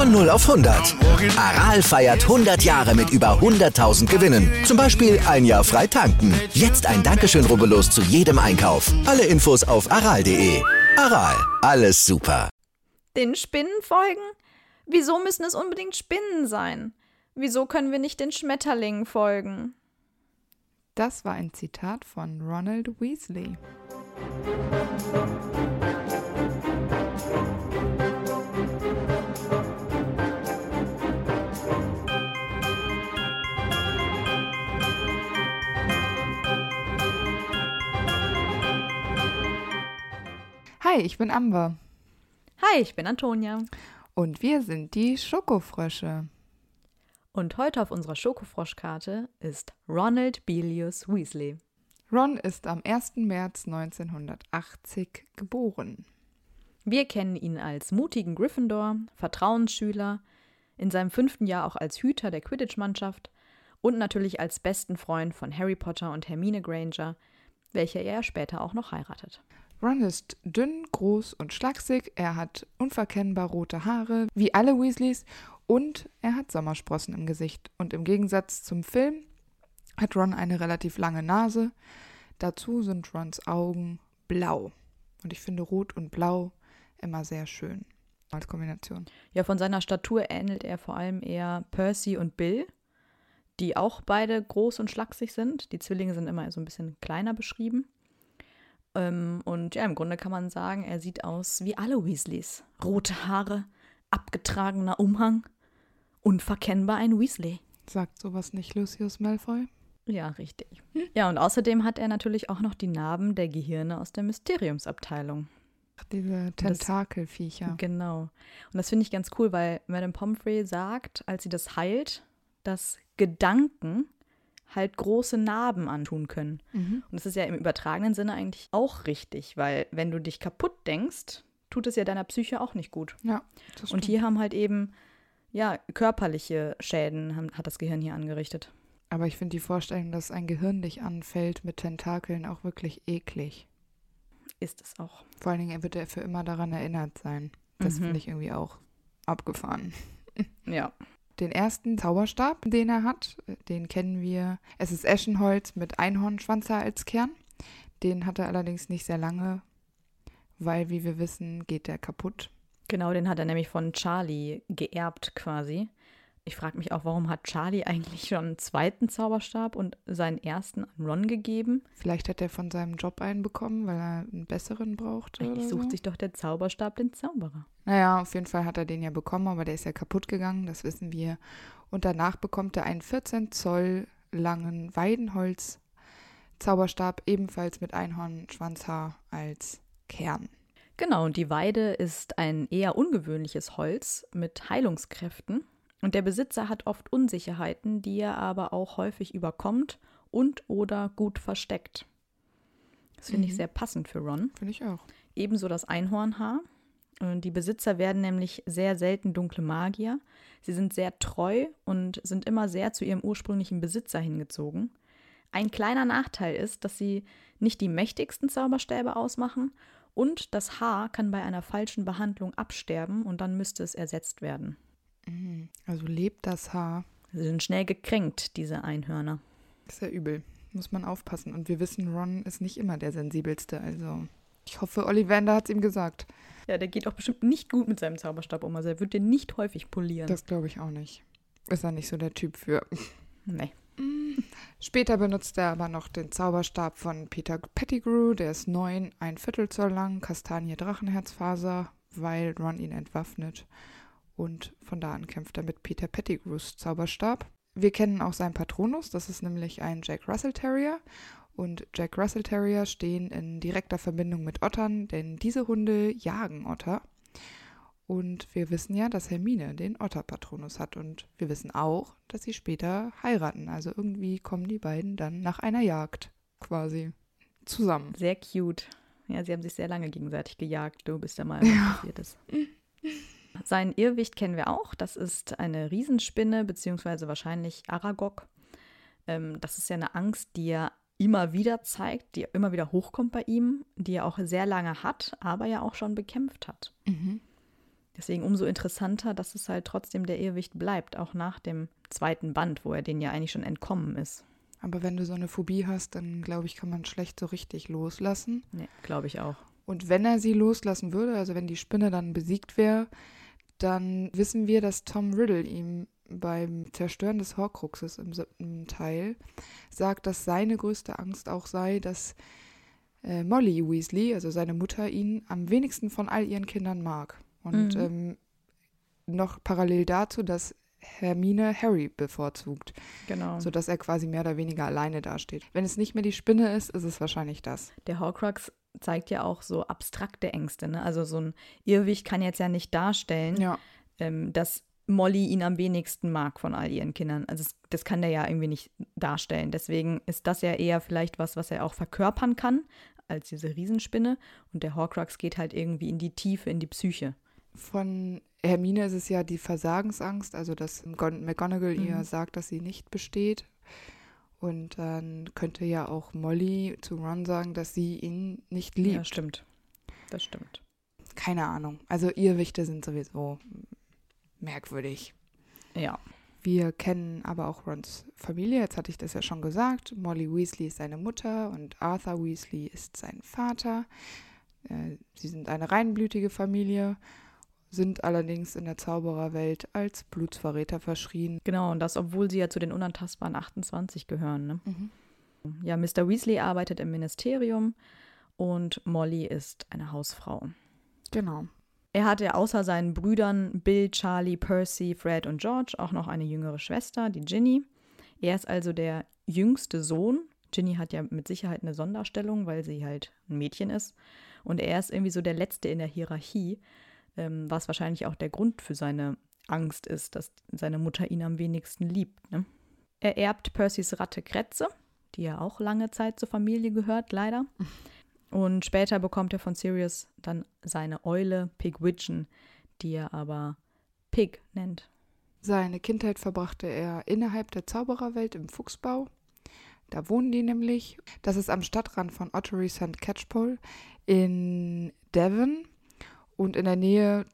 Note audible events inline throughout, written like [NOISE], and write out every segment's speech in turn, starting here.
Von 0 auf 100. Aral feiert 100 Jahre mit über 100.000 Gewinnen. Zum Beispiel ein Jahr frei tanken. Jetzt ein Dankeschön, rubbellos zu jedem Einkauf. Alle Infos auf aral.de. Aral, alles super. Den Spinnen folgen? Wieso müssen es unbedingt Spinnen sein? Wieso können wir nicht den Schmetterlingen folgen? Das war ein Zitat von Ronald Weasley. Hi, ich bin Amber Hi, ich bin Antonia. und wir sind die Schokofrösche. Und heute auf unserer Schokofroschkarte ist Ronald Bilius Weasley. Ron ist am 1. März 1980 geboren. Wir kennen ihn als mutigen Gryffindor, Vertrauensschüler, in seinem fünften Jahr auch als Hüter der Quidditch-Mannschaft und natürlich als besten Freund von Harry Potter und Hermine Granger, welche er später auch noch heiratet. Ron ist dünn, groß und schlaksig. Er hat unverkennbar rote Haare, wie alle Weasleys, und er hat Sommersprossen im Gesicht. Und im Gegensatz zum Film hat Ron eine relativ lange Nase. Dazu sind Rons Augen blau. Und ich finde Rot und Blau immer sehr schön als Kombination. Ja, von seiner Statur ähnelt er vor allem eher Percy und Bill, die auch beide groß und schlaksig sind. Die Zwillinge sind immer so ein bisschen kleiner beschrieben. Ähm, und ja, im Grunde kann man sagen, er sieht aus wie alle Weasleys. Rote Haare, abgetragener Umhang, unverkennbar ein Weasley. Sagt sowas nicht Lucius Malfoy? Ja, richtig. Ja, und außerdem hat er natürlich auch noch die Narben der Gehirne aus der Mysteriumsabteilung. Diese Tentakelviecher. Genau. Und das finde ich ganz cool, weil Madame Pomfrey sagt, als sie das heilt, dass Gedanken halt große Narben antun können. Mhm. Und das ist ja im übertragenen Sinne eigentlich auch richtig, weil wenn du dich kaputt denkst, tut es ja deiner Psyche auch nicht gut. Ja, das Und hier haben halt eben, ja, körperliche Schäden haben, hat das Gehirn hier angerichtet. Aber ich finde die Vorstellung, dass ein Gehirn dich anfällt mit Tentakeln auch wirklich eklig. Ist es auch. Vor allen Dingen wird er für immer daran erinnert sein. Das Mhm. finde ich irgendwie auch abgefahren. Ja. Den ersten Zauberstab, den er hat, den kennen wir. Es ist Eschenholz mit Einhornschwanzhaar als Kern. Den hat er allerdings nicht sehr lange, weil, wie wir wissen, geht der kaputt. Genau, den hat er nämlich von Charlie geerbt quasi. Ich frage mich auch, warum hat Charlie eigentlich schon einen zweiten Zauberstab und seinen ersten an Ron gegeben? Vielleicht hat er von seinem Job einen bekommen, weil er einen besseren brauchte. Eigentlich sucht so. sich doch der Zauberstab den Zauberer. Naja, auf jeden Fall hat er den ja bekommen, aber der ist ja kaputt gegangen, das wissen wir. Und danach bekommt er einen 14 Zoll langen Weidenholz-Zauberstab, ebenfalls mit Einhornschwanzhaar als Kern. Genau, und die Weide ist ein eher ungewöhnliches Holz mit Heilungskräften. Und der Besitzer hat oft Unsicherheiten, die er aber auch häufig überkommt und oder gut versteckt. Das finde ich Mhm. sehr passend für Ron. Finde ich auch. Ebenso das Einhornhaar. Und Die Besitzer werden nämlich sehr selten dunkle Magier. Sie sind sehr treu und sind immer sehr zu ihrem ursprünglichen Besitzer hingezogen. Ein kleiner Nachteil ist, dass sie nicht die mächtigsten Zauberstäbe ausmachen und das Haar kann bei einer falschen Behandlung absterben und dann müsste es ersetzt werden. Also lebt das Haar. Sie sind schnell gekränkt, diese Einhörner. Ist ja übel. Muss man aufpassen. Und wir wissen, Ron ist nicht immer der sensibelste. Also ich hoffe, Ollivander hat es ihm gesagt. Ja, der geht auch bestimmt nicht gut mit seinem Zauberstab um. Also er wird den nicht häufig polieren. Das glaube ich auch nicht. Ist er nicht so der Typ für. nee. [LAUGHS] Später benutzt er aber noch den Zauberstab von Peter Pettigrew, der ist neun, ein Viertel Zoll lang, Kastanie Drachenherzfaser, weil Ron ihn entwaffnet. Und von da an kämpft er mit Peter Pettigrews Zauberstab. Wir kennen auch seinen Patronus, das ist nämlich ein Jack Russell Terrier. Und Jack Russell Terrier stehen in direkter Verbindung mit Ottern, denn diese Hunde jagen Otter. Und wir wissen ja, dass Hermine den Otterpatronus hat. Und wir wissen auch, dass sie später heiraten. Also irgendwie kommen die beiden dann nach einer Jagd quasi zusammen. Sehr cute. Ja, sie haben sich sehr lange gegenseitig gejagt. Du bist ja mal, [LAUGHS] was ja. passiert ist. Sein Irrwicht kennen wir auch. Das ist eine Riesenspinne, beziehungsweise wahrscheinlich Aragog. Ähm, das ist ja eine Angst, die er immer wieder zeigt, die immer wieder hochkommt bei ihm, die er auch sehr lange hat, aber ja auch schon bekämpft hat. Mhm. Deswegen umso interessanter, dass es halt trotzdem der Irrwicht bleibt, auch nach dem zweiten Band, wo er den ja eigentlich schon entkommen ist. Aber wenn du so eine Phobie hast, dann glaube ich, kann man schlecht so richtig loslassen. Nee, glaube ich auch. Und wenn er sie loslassen würde, also wenn die Spinne dann besiegt wäre, dann wissen wir, dass Tom Riddle ihm beim Zerstören des Horcruxes im siebten Teil sagt, dass seine größte Angst auch sei, dass äh, Molly Weasley, also seine Mutter, ihn am wenigsten von all ihren Kindern mag. Und mhm. ähm, noch parallel dazu, dass Hermine Harry bevorzugt. Genau. Sodass er quasi mehr oder weniger alleine dasteht. Wenn es nicht mehr die Spinne ist, ist es wahrscheinlich das. Der Horcrux zeigt ja auch so abstrakte Ängste. Ne? Also so ein Irrwicht kann jetzt ja nicht darstellen, ja. ähm, dass Molly ihn am wenigsten mag von all ihren Kindern. Also das, das kann der ja irgendwie nicht darstellen. Deswegen ist das ja eher vielleicht was, was er auch verkörpern kann, als diese Riesenspinne. Und der Horcrux geht halt irgendwie in die Tiefe, in die Psyche. Von Hermine ist es ja die Versagensangst, also dass McGonagall mhm. ihr sagt, dass sie nicht besteht. Und dann könnte ja auch Molly zu Ron sagen, dass sie ihn nicht liebt. Ja, stimmt. Das stimmt. Keine Ahnung. Also Irrwichte sind sowieso merkwürdig. Ja. Wir kennen aber auch Rons Familie, jetzt hatte ich das ja schon gesagt. Molly Weasley ist seine Mutter und Arthur Weasley ist sein Vater. Äh, sie sind eine reinblütige Familie sind allerdings in der Zaubererwelt als Blutsverräter verschrien. Genau, und das, obwohl sie ja zu den unantastbaren 28 gehören. Ne? Mhm. Ja, Mr. Weasley arbeitet im Ministerium und Molly ist eine Hausfrau. Genau. Er hatte außer seinen Brüdern Bill, Charlie, Percy, Fred und George auch noch eine jüngere Schwester, die Ginny. Er ist also der jüngste Sohn. Ginny hat ja mit Sicherheit eine Sonderstellung, weil sie halt ein Mädchen ist. Und er ist irgendwie so der Letzte in der Hierarchie ähm, was wahrscheinlich auch der Grund für seine Angst ist, dass seine Mutter ihn am wenigsten liebt. Ne? Er erbt Percys Ratte Kretze, die ja auch lange Zeit zur Familie gehört, leider. Und später bekommt er von Sirius dann seine Eule Pigwidgeon, die er aber Pig nennt. Seine Kindheit verbrachte er innerhalb der Zaubererwelt im Fuchsbau. Da wohnen die nämlich. Das ist am Stadtrand von Ottery St. Catchpole in Devon. Und in der Nähe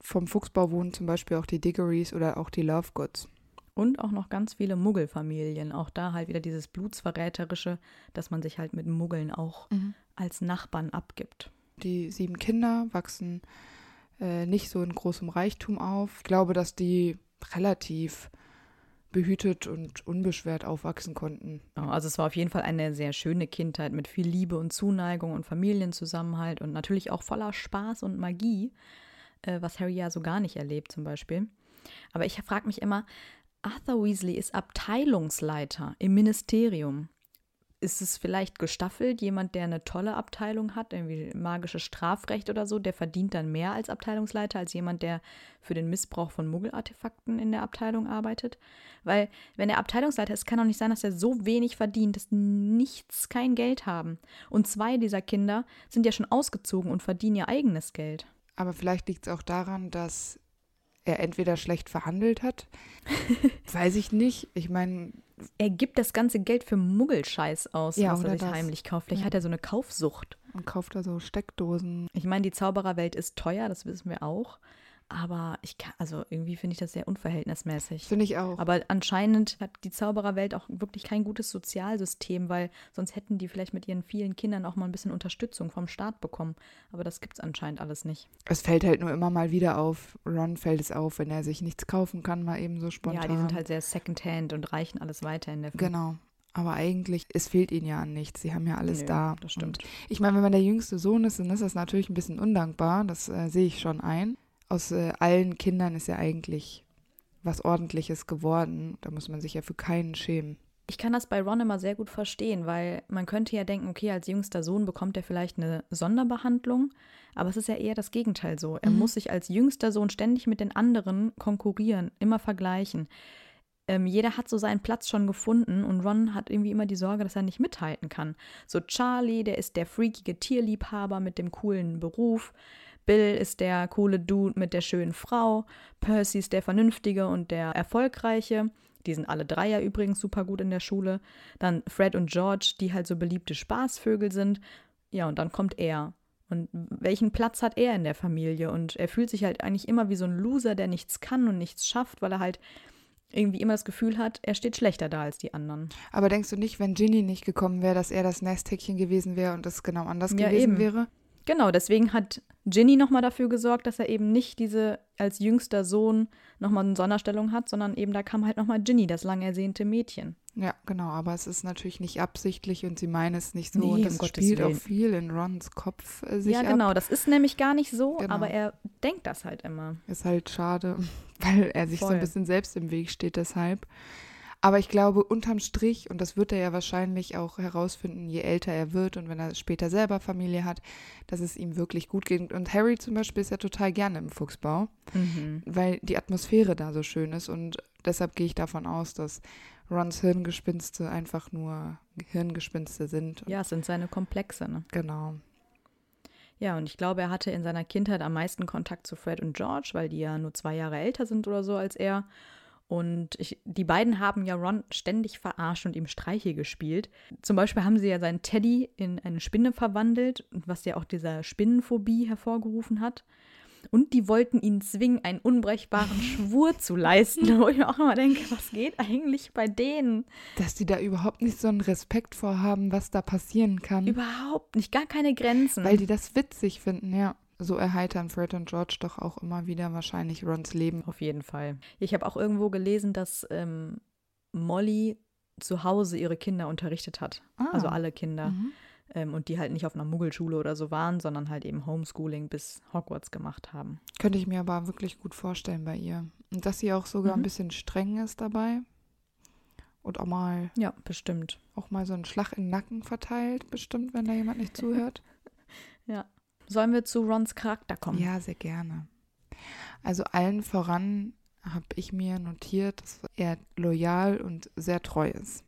vom Fuchsbau wohnen zum Beispiel auch die Diggories oder auch die Lovegoods. Und auch noch ganz viele Muggelfamilien. Auch da halt wieder dieses Blutsverräterische, dass man sich halt mit Muggeln auch mhm. als Nachbarn abgibt. Die sieben Kinder wachsen äh, nicht so in großem Reichtum auf. Ich glaube, dass die relativ behütet und unbeschwert aufwachsen konnten. Also es war auf jeden Fall eine sehr schöne Kindheit mit viel Liebe und Zuneigung und Familienzusammenhalt und natürlich auch voller Spaß und Magie, äh, was Harry ja so gar nicht erlebt zum Beispiel. Aber ich frage mich immer, Arthur Weasley ist Abteilungsleiter im Ministerium ist es vielleicht gestaffelt, jemand, der eine tolle Abteilung hat, irgendwie magisches Strafrecht oder so, der verdient dann mehr als Abteilungsleiter als jemand, der für den Missbrauch von Muggelartefakten in der Abteilung arbeitet. Weil, wenn er Abteilungsleiter ist, kann doch nicht sein, dass er so wenig verdient, dass nichts kein Geld haben. Und zwei dieser Kinder sind ja schon ausgezogen und verdienen ihr eigenes Geld. Aber vielleicht liegt es auch daran, dass er entweder schlecht verhandelt hat, [LAUGHS] weiß ich nicht. Ich meine, er gibt das ganze Geld für Muggelscheiß aus, ja, was er sich das. heimlich kauft. Vielleicht ja. hat er so eine Kaufsucht. Und kauft da so Steckdosen. Ich meine, die Zaubererwelt ist teuer, das wissen wir auch. Aber ich kann, also irgendwie finde ich das sehr unverhältnismäßig. Finde ich auch. Aber anscheinend hat die Zaubererwelt auch wirklich kein gutes Sozialsystem, weil sonst hätten die vielleicht mit ihren vielen Kindern auch mal ein bisschen Unterstützung vom Staat bekommen. Aber das gibt es anscheinend alles nicht. Es fällt halt nur immer mal wieder auf. Ron fällt es auf, wenn er sich nichts kaufen kann, mal eben so spontan. Ja, die sind halt sehr secondhand und reichen alles weiter in der Film. Genau. Aber eigentlich, es fehlt ihnen ja an nichts. Sie haben ja alles Nö, da. Das stimmt. Und ich meine, wenn man der jüngste Sohn ist, dann ist das natürlich ein bisschen undankbar. Das äh, sehe ich schon ein aus äh, allen Kindern ist ja eigentlich was Ordentliches geworden. Da muss man sich ja für keinen schämen. Ich kann das bei Ron immer sehr gut verstehen, weil man könnte ja denken, okay, als jüngster Sohn bekommt er vielleicht eine Sonderbehandlung, aber es ist ja eher das Gegenteil so. Er Mhm. muss sich als jüngster Sohn ständig mit den anderen konkurrieren, immer vergleichen. Ähm, jeder hat so seinen Platz schon gefunden und Ron hat irgendwie immer die Sorge, dass er nicht mithalten kann. So Charlie, der ist der freakige Tierliebhaber mit dem coolen Beruf. Bill ist der coole Dude mit der schönen Frau. Percy ist der Vernünftige und der Erfolgreiche. Die sind alle drei ja übrigens super gut in der Schule. Dann Fred und George, die halt so beliebte Spaßvögel sind. Ja, und dann kommt er. Und welchen Platz hat er in der Familie? Und er fühlt sich halt eigentlich immer wie so ein Loser, der nichts kann und nichts schafft, weil er halt irgendwie immer das Gefühl hat, er steht schlechter da als die anderen. Aber denkst du nicht, wenn Ginny nicht gekommen wäre, dass er das Nesthäkchen gewesen wäre und das genau anders Ja, gewesen eben. wäre? Genau, deswegen hat Ginny nochmal dafür gesorgt, dass er eben nicht diese als jüngster Sohn nochmal eine Sonderstellung hat, sondern eben da kam halt nochmal Ginny, das lang ersehnte Mädchen. Ja, genau, aber es ist natürlich nicht absichtlich und sie meinen es nicht so Nee, und um das Gottes spielt auch Willen. viel in Rons Kopf äh, sich ja, ab. genau, das ist nämlich gar nicht so, Genau. aber er denkt das halt immer. Ist halt schade, [LAUGHS] weil er sich so Voll. ein bisschen selbst im Weg steht deshalb. Aber ich glaube, unterm Strich, und das wird er ja wahrscheinlich auch herausfinden, je älter er wird und wenn er später selber Familie hat, dass es ihm wirklich gut geht. Und Harry zum Beispiel ist ja total gerne im Fuchsbau, Mhm. weil die Atmosphäre da so schön ist. Und deshalb gehe ich davon aus, dass Rons Hirngespinste einfach nur Hirngespinste sind. Ja, es sind seine Komplexe, ne? Genau. Ja, und ich glaube, er hatte in seiner Kindheit am meisten Kontakt zu Fred und George, weil die ja nur zwei Jahre älter sind oder so als er. Und ich, die beiden haben ja Ron ständig verarscht und ihm Streiche gespielt. Zum Beispiel haben sie ja seinen Teddy in eine Spinne verwandelt, was ja auch dieser Spinnenphobie hervorgerufen hat. Und die wollten ihn zwingen, einen unbrechbaren [LAUGHS] Schwur zu leisten, [LAUGHS] wo ich mir auch immer denke, was geht eigentlich bei denen? Dass die da überhaupt nicht so einen Respekt vorhaben, was da passieren kann. Überhaupt nicht, gar keine Grenzen. Weil die das witzig finden, ja. So erheitern Fred und George doch auch immer wieder wahrscheinlich Rons Leben. Auf jeden Fall. Ich habe auch irgendwo gelesen, dass ähm, Molly zu Hause ihre Kinder unterrichtet hat. Ah. Also alle Kinder. Mhm. Ähm, und die halt nicht auf einer Muggelschule oder so waren, sondern halt eben Homeschooling bis Hogwarts gemacht haben. Könnte ich mir aber wirklich gut vorstellen bei ihr. Und dass sie auch sogar ein Mhm. bisschen streng ist dabei. Und auch mal, Ja, bestimmt. auch mal so einen Schlag in den Nacken verteilt, bestimmt, wenn da jemand nicht [LAUGHS] zuhört. Sollen wir zu Rons Charakter kommen? Ja, sehr gerne. Also allen voran habe ich mir notiert, dass er loyal und sehr treu ist.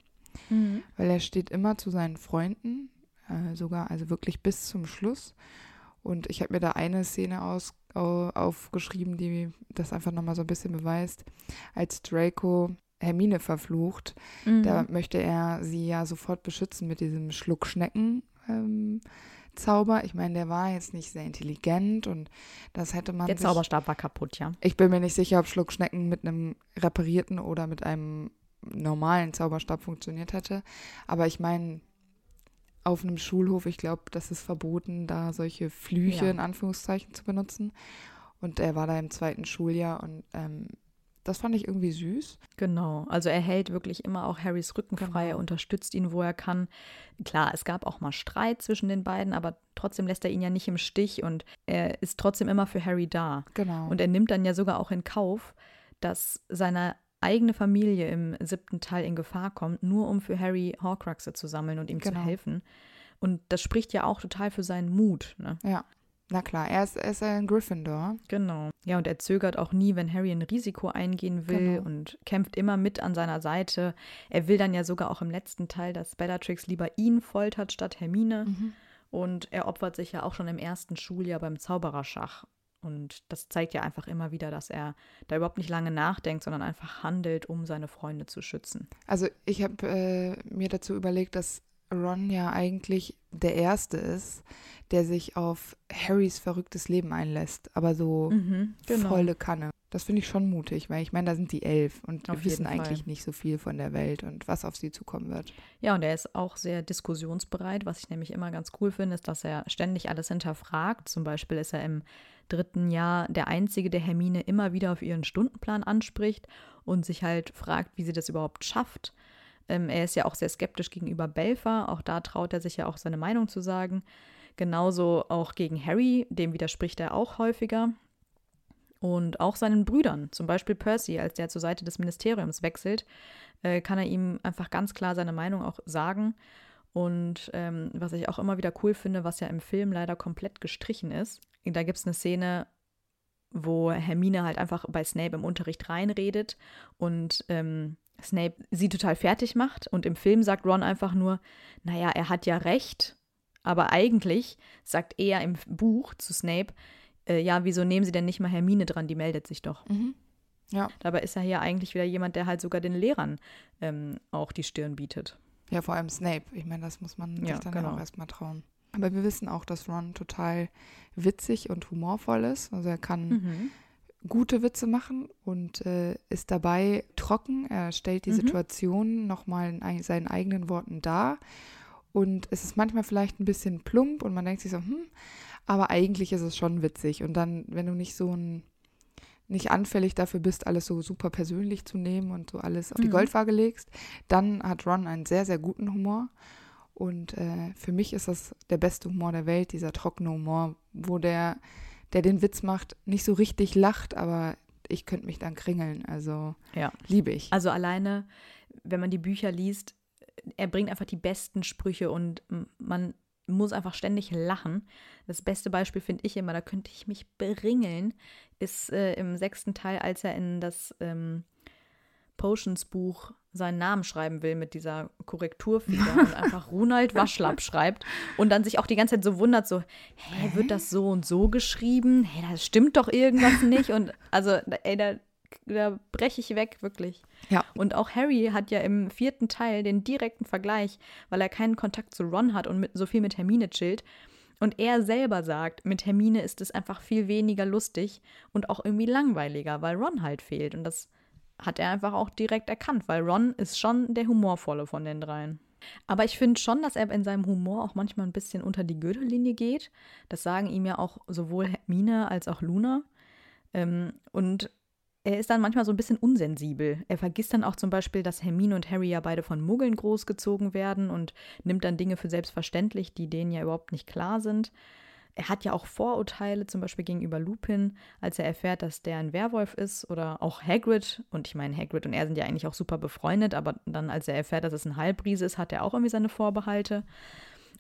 Mhm. Weil er steht immer zu seinen Freunden, äh, sogar also wirklich bis zum Schluss. Und ich habe mir da eine Szene aus, au, aufgeschrieben, die das einfach nochmal so ein bisschen beweist. Als Draco Hermine verflucht, Mhm. da möchte er sie ja sofort beschützen mit diesem Schluckschnecken. Ähm, Zauber. Ich meine, der war jetzt nicht sehr intelligent und das hätte man. Der sich- Zauberstab war kaputt, ja. ich bin mir nicht sicher, ob Schluckschnecken mit einem reparierten oder mit einem normalen Zauberstab funktioniert hätte. Aber ich meine, auf einem Schulhof, ich glaube, das ist verboten, da solche Flüche Ja. in Anführungszeichen zu benutzen. Und er war da im zweiten Schuljahr und ähm, das fand ich irgendwie süß. Genau. Also er hält wirklich immer auch Harrys Rücken frei, Genau. er unterstützt ihn, wo er kann. Klar, es gab auch mal Streit zwischen den beiden, aber trotzdem lässt er ihn ja nicht im Stich und er ist trotzdem immer für Harry da. Genau. Und er nimmt dann ja sogar auch in Kauf, dass seine eigene Familie im siebten Teil in Gefahr kommt, nur um für Harry Horcruxe zu sammeln und ihm Genau. zu helfen. Und das spricht ja auch total für seinen Mut. Ne? ja, na klar, er ist, er ist ein Gryffindor. Genau. Ja, und er zögert auch nie, wenn Harry ein Risiko eingehen will Genau. und kämpft immer mit an seiner Seite. Er will dann ja sogar auch im letzten Teil, dass Bellatrix lieber ihn foltert statt Hermine. Mhm. Und er opfert sich ja auch schon im ersten Schuljahr beim Zaubererschach. Und das zeigt ja einfach immer wieder, dass er da überhaupt nicht lange nachdenkt, sondern einfach handelt, um seine Freunde zu schützen. Also ich habe äh, mir dazu überlegt, dass Ron ja eigentlich der Erste ist, der sich auf Harrys verrücktes Leben einlässt, aber so Mhm, genau. volle Kanne. Das finde ich schon mutig, weil ich meine, da sind die elf und Auf wir wissen eigentlich nicht so viel von der Welt und was auf sie zukommen wird. Ja, und er ist auch sehr diskussionsbereit. Was ich nämlich immer ganz cool finde, ist, dass er ständig alles hinterfragt. Zum Beispiel ist er im dritten Jahr der Einzige, der Hermine immer wieder auf ihren Stundenplan anspricht und sich halt fragt, wie sie das überhaupt schafft. Ähm, er ist ja auch sehr skeptisch gegenüber Belfer. Auch da traut er sich ja auch seine Meinung zu sagen. Genauso auch gegen Harry, dem widerspricht er auch häufiger. und auch seinen Brüdern, zum Beispiel Percy, als der zur Seite des Ministeriums wechselt, äh, kann er ihm einfach ganz klar seine Meinung auch sagen. Und ähm, was ich auch immer wieder cool finde, was ja im Film leider komplett gestrichen ist, da gibt es eine Szene, wo Hermine halt einfach bei Snape im Unterricht reinredet und ähm, Snape sie total fertig macht. Und im Film sagt Ron einfach nur, naja, er hat ja recht. Aber eigentlich sagt er im Buch zu Snape, äh, ja, wieso nehmen Sie denn nicht mal Hermine dran? Die meldet sich doch. Mhm. Ja. Dabei ist er hier eigentlich wieder jemand, der halt sogar den Lehrern ähm, auch die Stirn bietet. Ja, vor allem Snape. Ich meine, das muss man Ja, sich dann genau. auch erstmal trauen. Aber wir wissen auch, dass Ron total witzig und humorvoll ist. Also er kann Mhm. Gute Witze machen und äh, ist dabei trocken. Er stellt die Mhm. Situation nochmal in ei- seinen eigenen Worten dar. Und es ist manchmal vielleicht ein bisschen plump und man denkt sich so, hm, aber eigentlich ist es schon witzig. Und dann, wenn du nicht so ein, nicht anfällig dafür bist, alles so super persönlich zu nehmen und so alles auf die Mhm. Goldwaage legst, dann hat Ron einen sehr, sehr guten Humor. Und äh, für mich ist das der beste Humor der Welt, dieser trockene Humor, wo der, der den Witz macht, nicht so richtig lacht, aber ich könnte mich dann kringeln. Also Ja. liebe ich. Also alleine, wenn man die Bücher liest, er bringt einfach die besten Sprüche und man muss einfach ständig lachen. Das beste Beispiel finde ich immer, da könnte ich mich beringeln, ist äh, im sechsten Teil, als er in das ähm, Potions-Buch seinen Namen schreiben will mit dieser Korrekturfeder und einfach [LAUGHS] Ronald Waschlapp schreibt und dann sich auch die ganze Zeit so wundert, so, hä, wird das so und so geschrieben? Hä, das stimmt doch irgendwas nicht. Und also, ey, da, da breche ich weg, wirklich. Ja. Und auch Harry hat ja im vierten Teil den direkten Vergleich, weil er keinen Kontakt zu Ron hat und mit, so viel mit Hermine chillt. Und er selber sagt, mit Hermine ist es einfach viel weniger lustig und auch irgendwie langweiliger, weil Ron halt fehlt. Und das hat er einfach auch direkt erkannt, weil Ron ist schon der humorvolle von den dreien. Aber ich finde schon, dass er in seinem Humor auch manchmal ein bisschen unter die Gürtellinie geht. Das sagen ihm ja auch sowohl Hermine als auch Luna. Ähm, und er ist dann manchmal so ein bisschen unsensibel. Er vergisst dann auch zum Beispiel, dass Hermine und Harry ja beide von Muggeln großgezogen werden und nimmt dann Dinge für selbstverständlich, die denen ja überhaupt nicht klar sind. Er hat ja auch Vorurteile, zum Beispiel gegenüber Lupin, als er erfährt, dass der ein Werwolf ist. Oder auch Hagrid. Und ich meine, Hagrid und er sind ja eigentlich auch super befreundet, aber dann, als er erfährt, dass es ein Halbriese ist, hat er auch irgendwie seine Vorbehalte.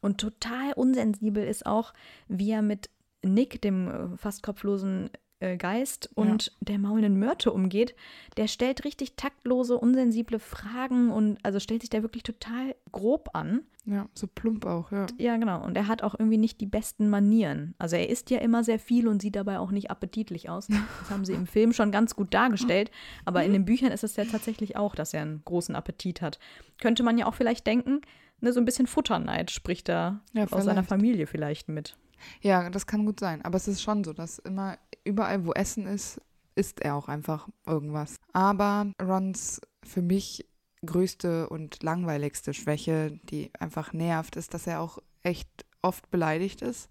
Und total unsensibel ist auch, wie er mit Nick, dem äh, fast kopflosen äh, Geist, und der maulenden Myrte umgeht. Der stellt richtig taktlose, unsensible Fragen und also stellt sich da wirklich total grob an. Ja, so plump auch, ja. Ja, genau. Und er hat auch irgendwie nicht die besten Manieren. Also er isst ja immer sehr viel und sieht dabei auch nicht appetitlich aus. Das haben sie im [LAUGHS] Film schon ganz gut dargestellt. Aber in den Büchern ist es ja tatsächlich auch, dass er einen großen Appetit hat. Könnte man ja auch vielleicht denken, ne, so ein bisschen Futterneid spricht da Ja, aus seiner. Familie vielleicht mit. Ja, das kann gut sein. Aber es ist schon so, dass immer überall, wo Essen ist, isst er auch einfach irgendwas. Aber Rons für mich größte und langweiligste Schwäche, die einfach nervt, ist, dass er auch echt oft beleidigt ist.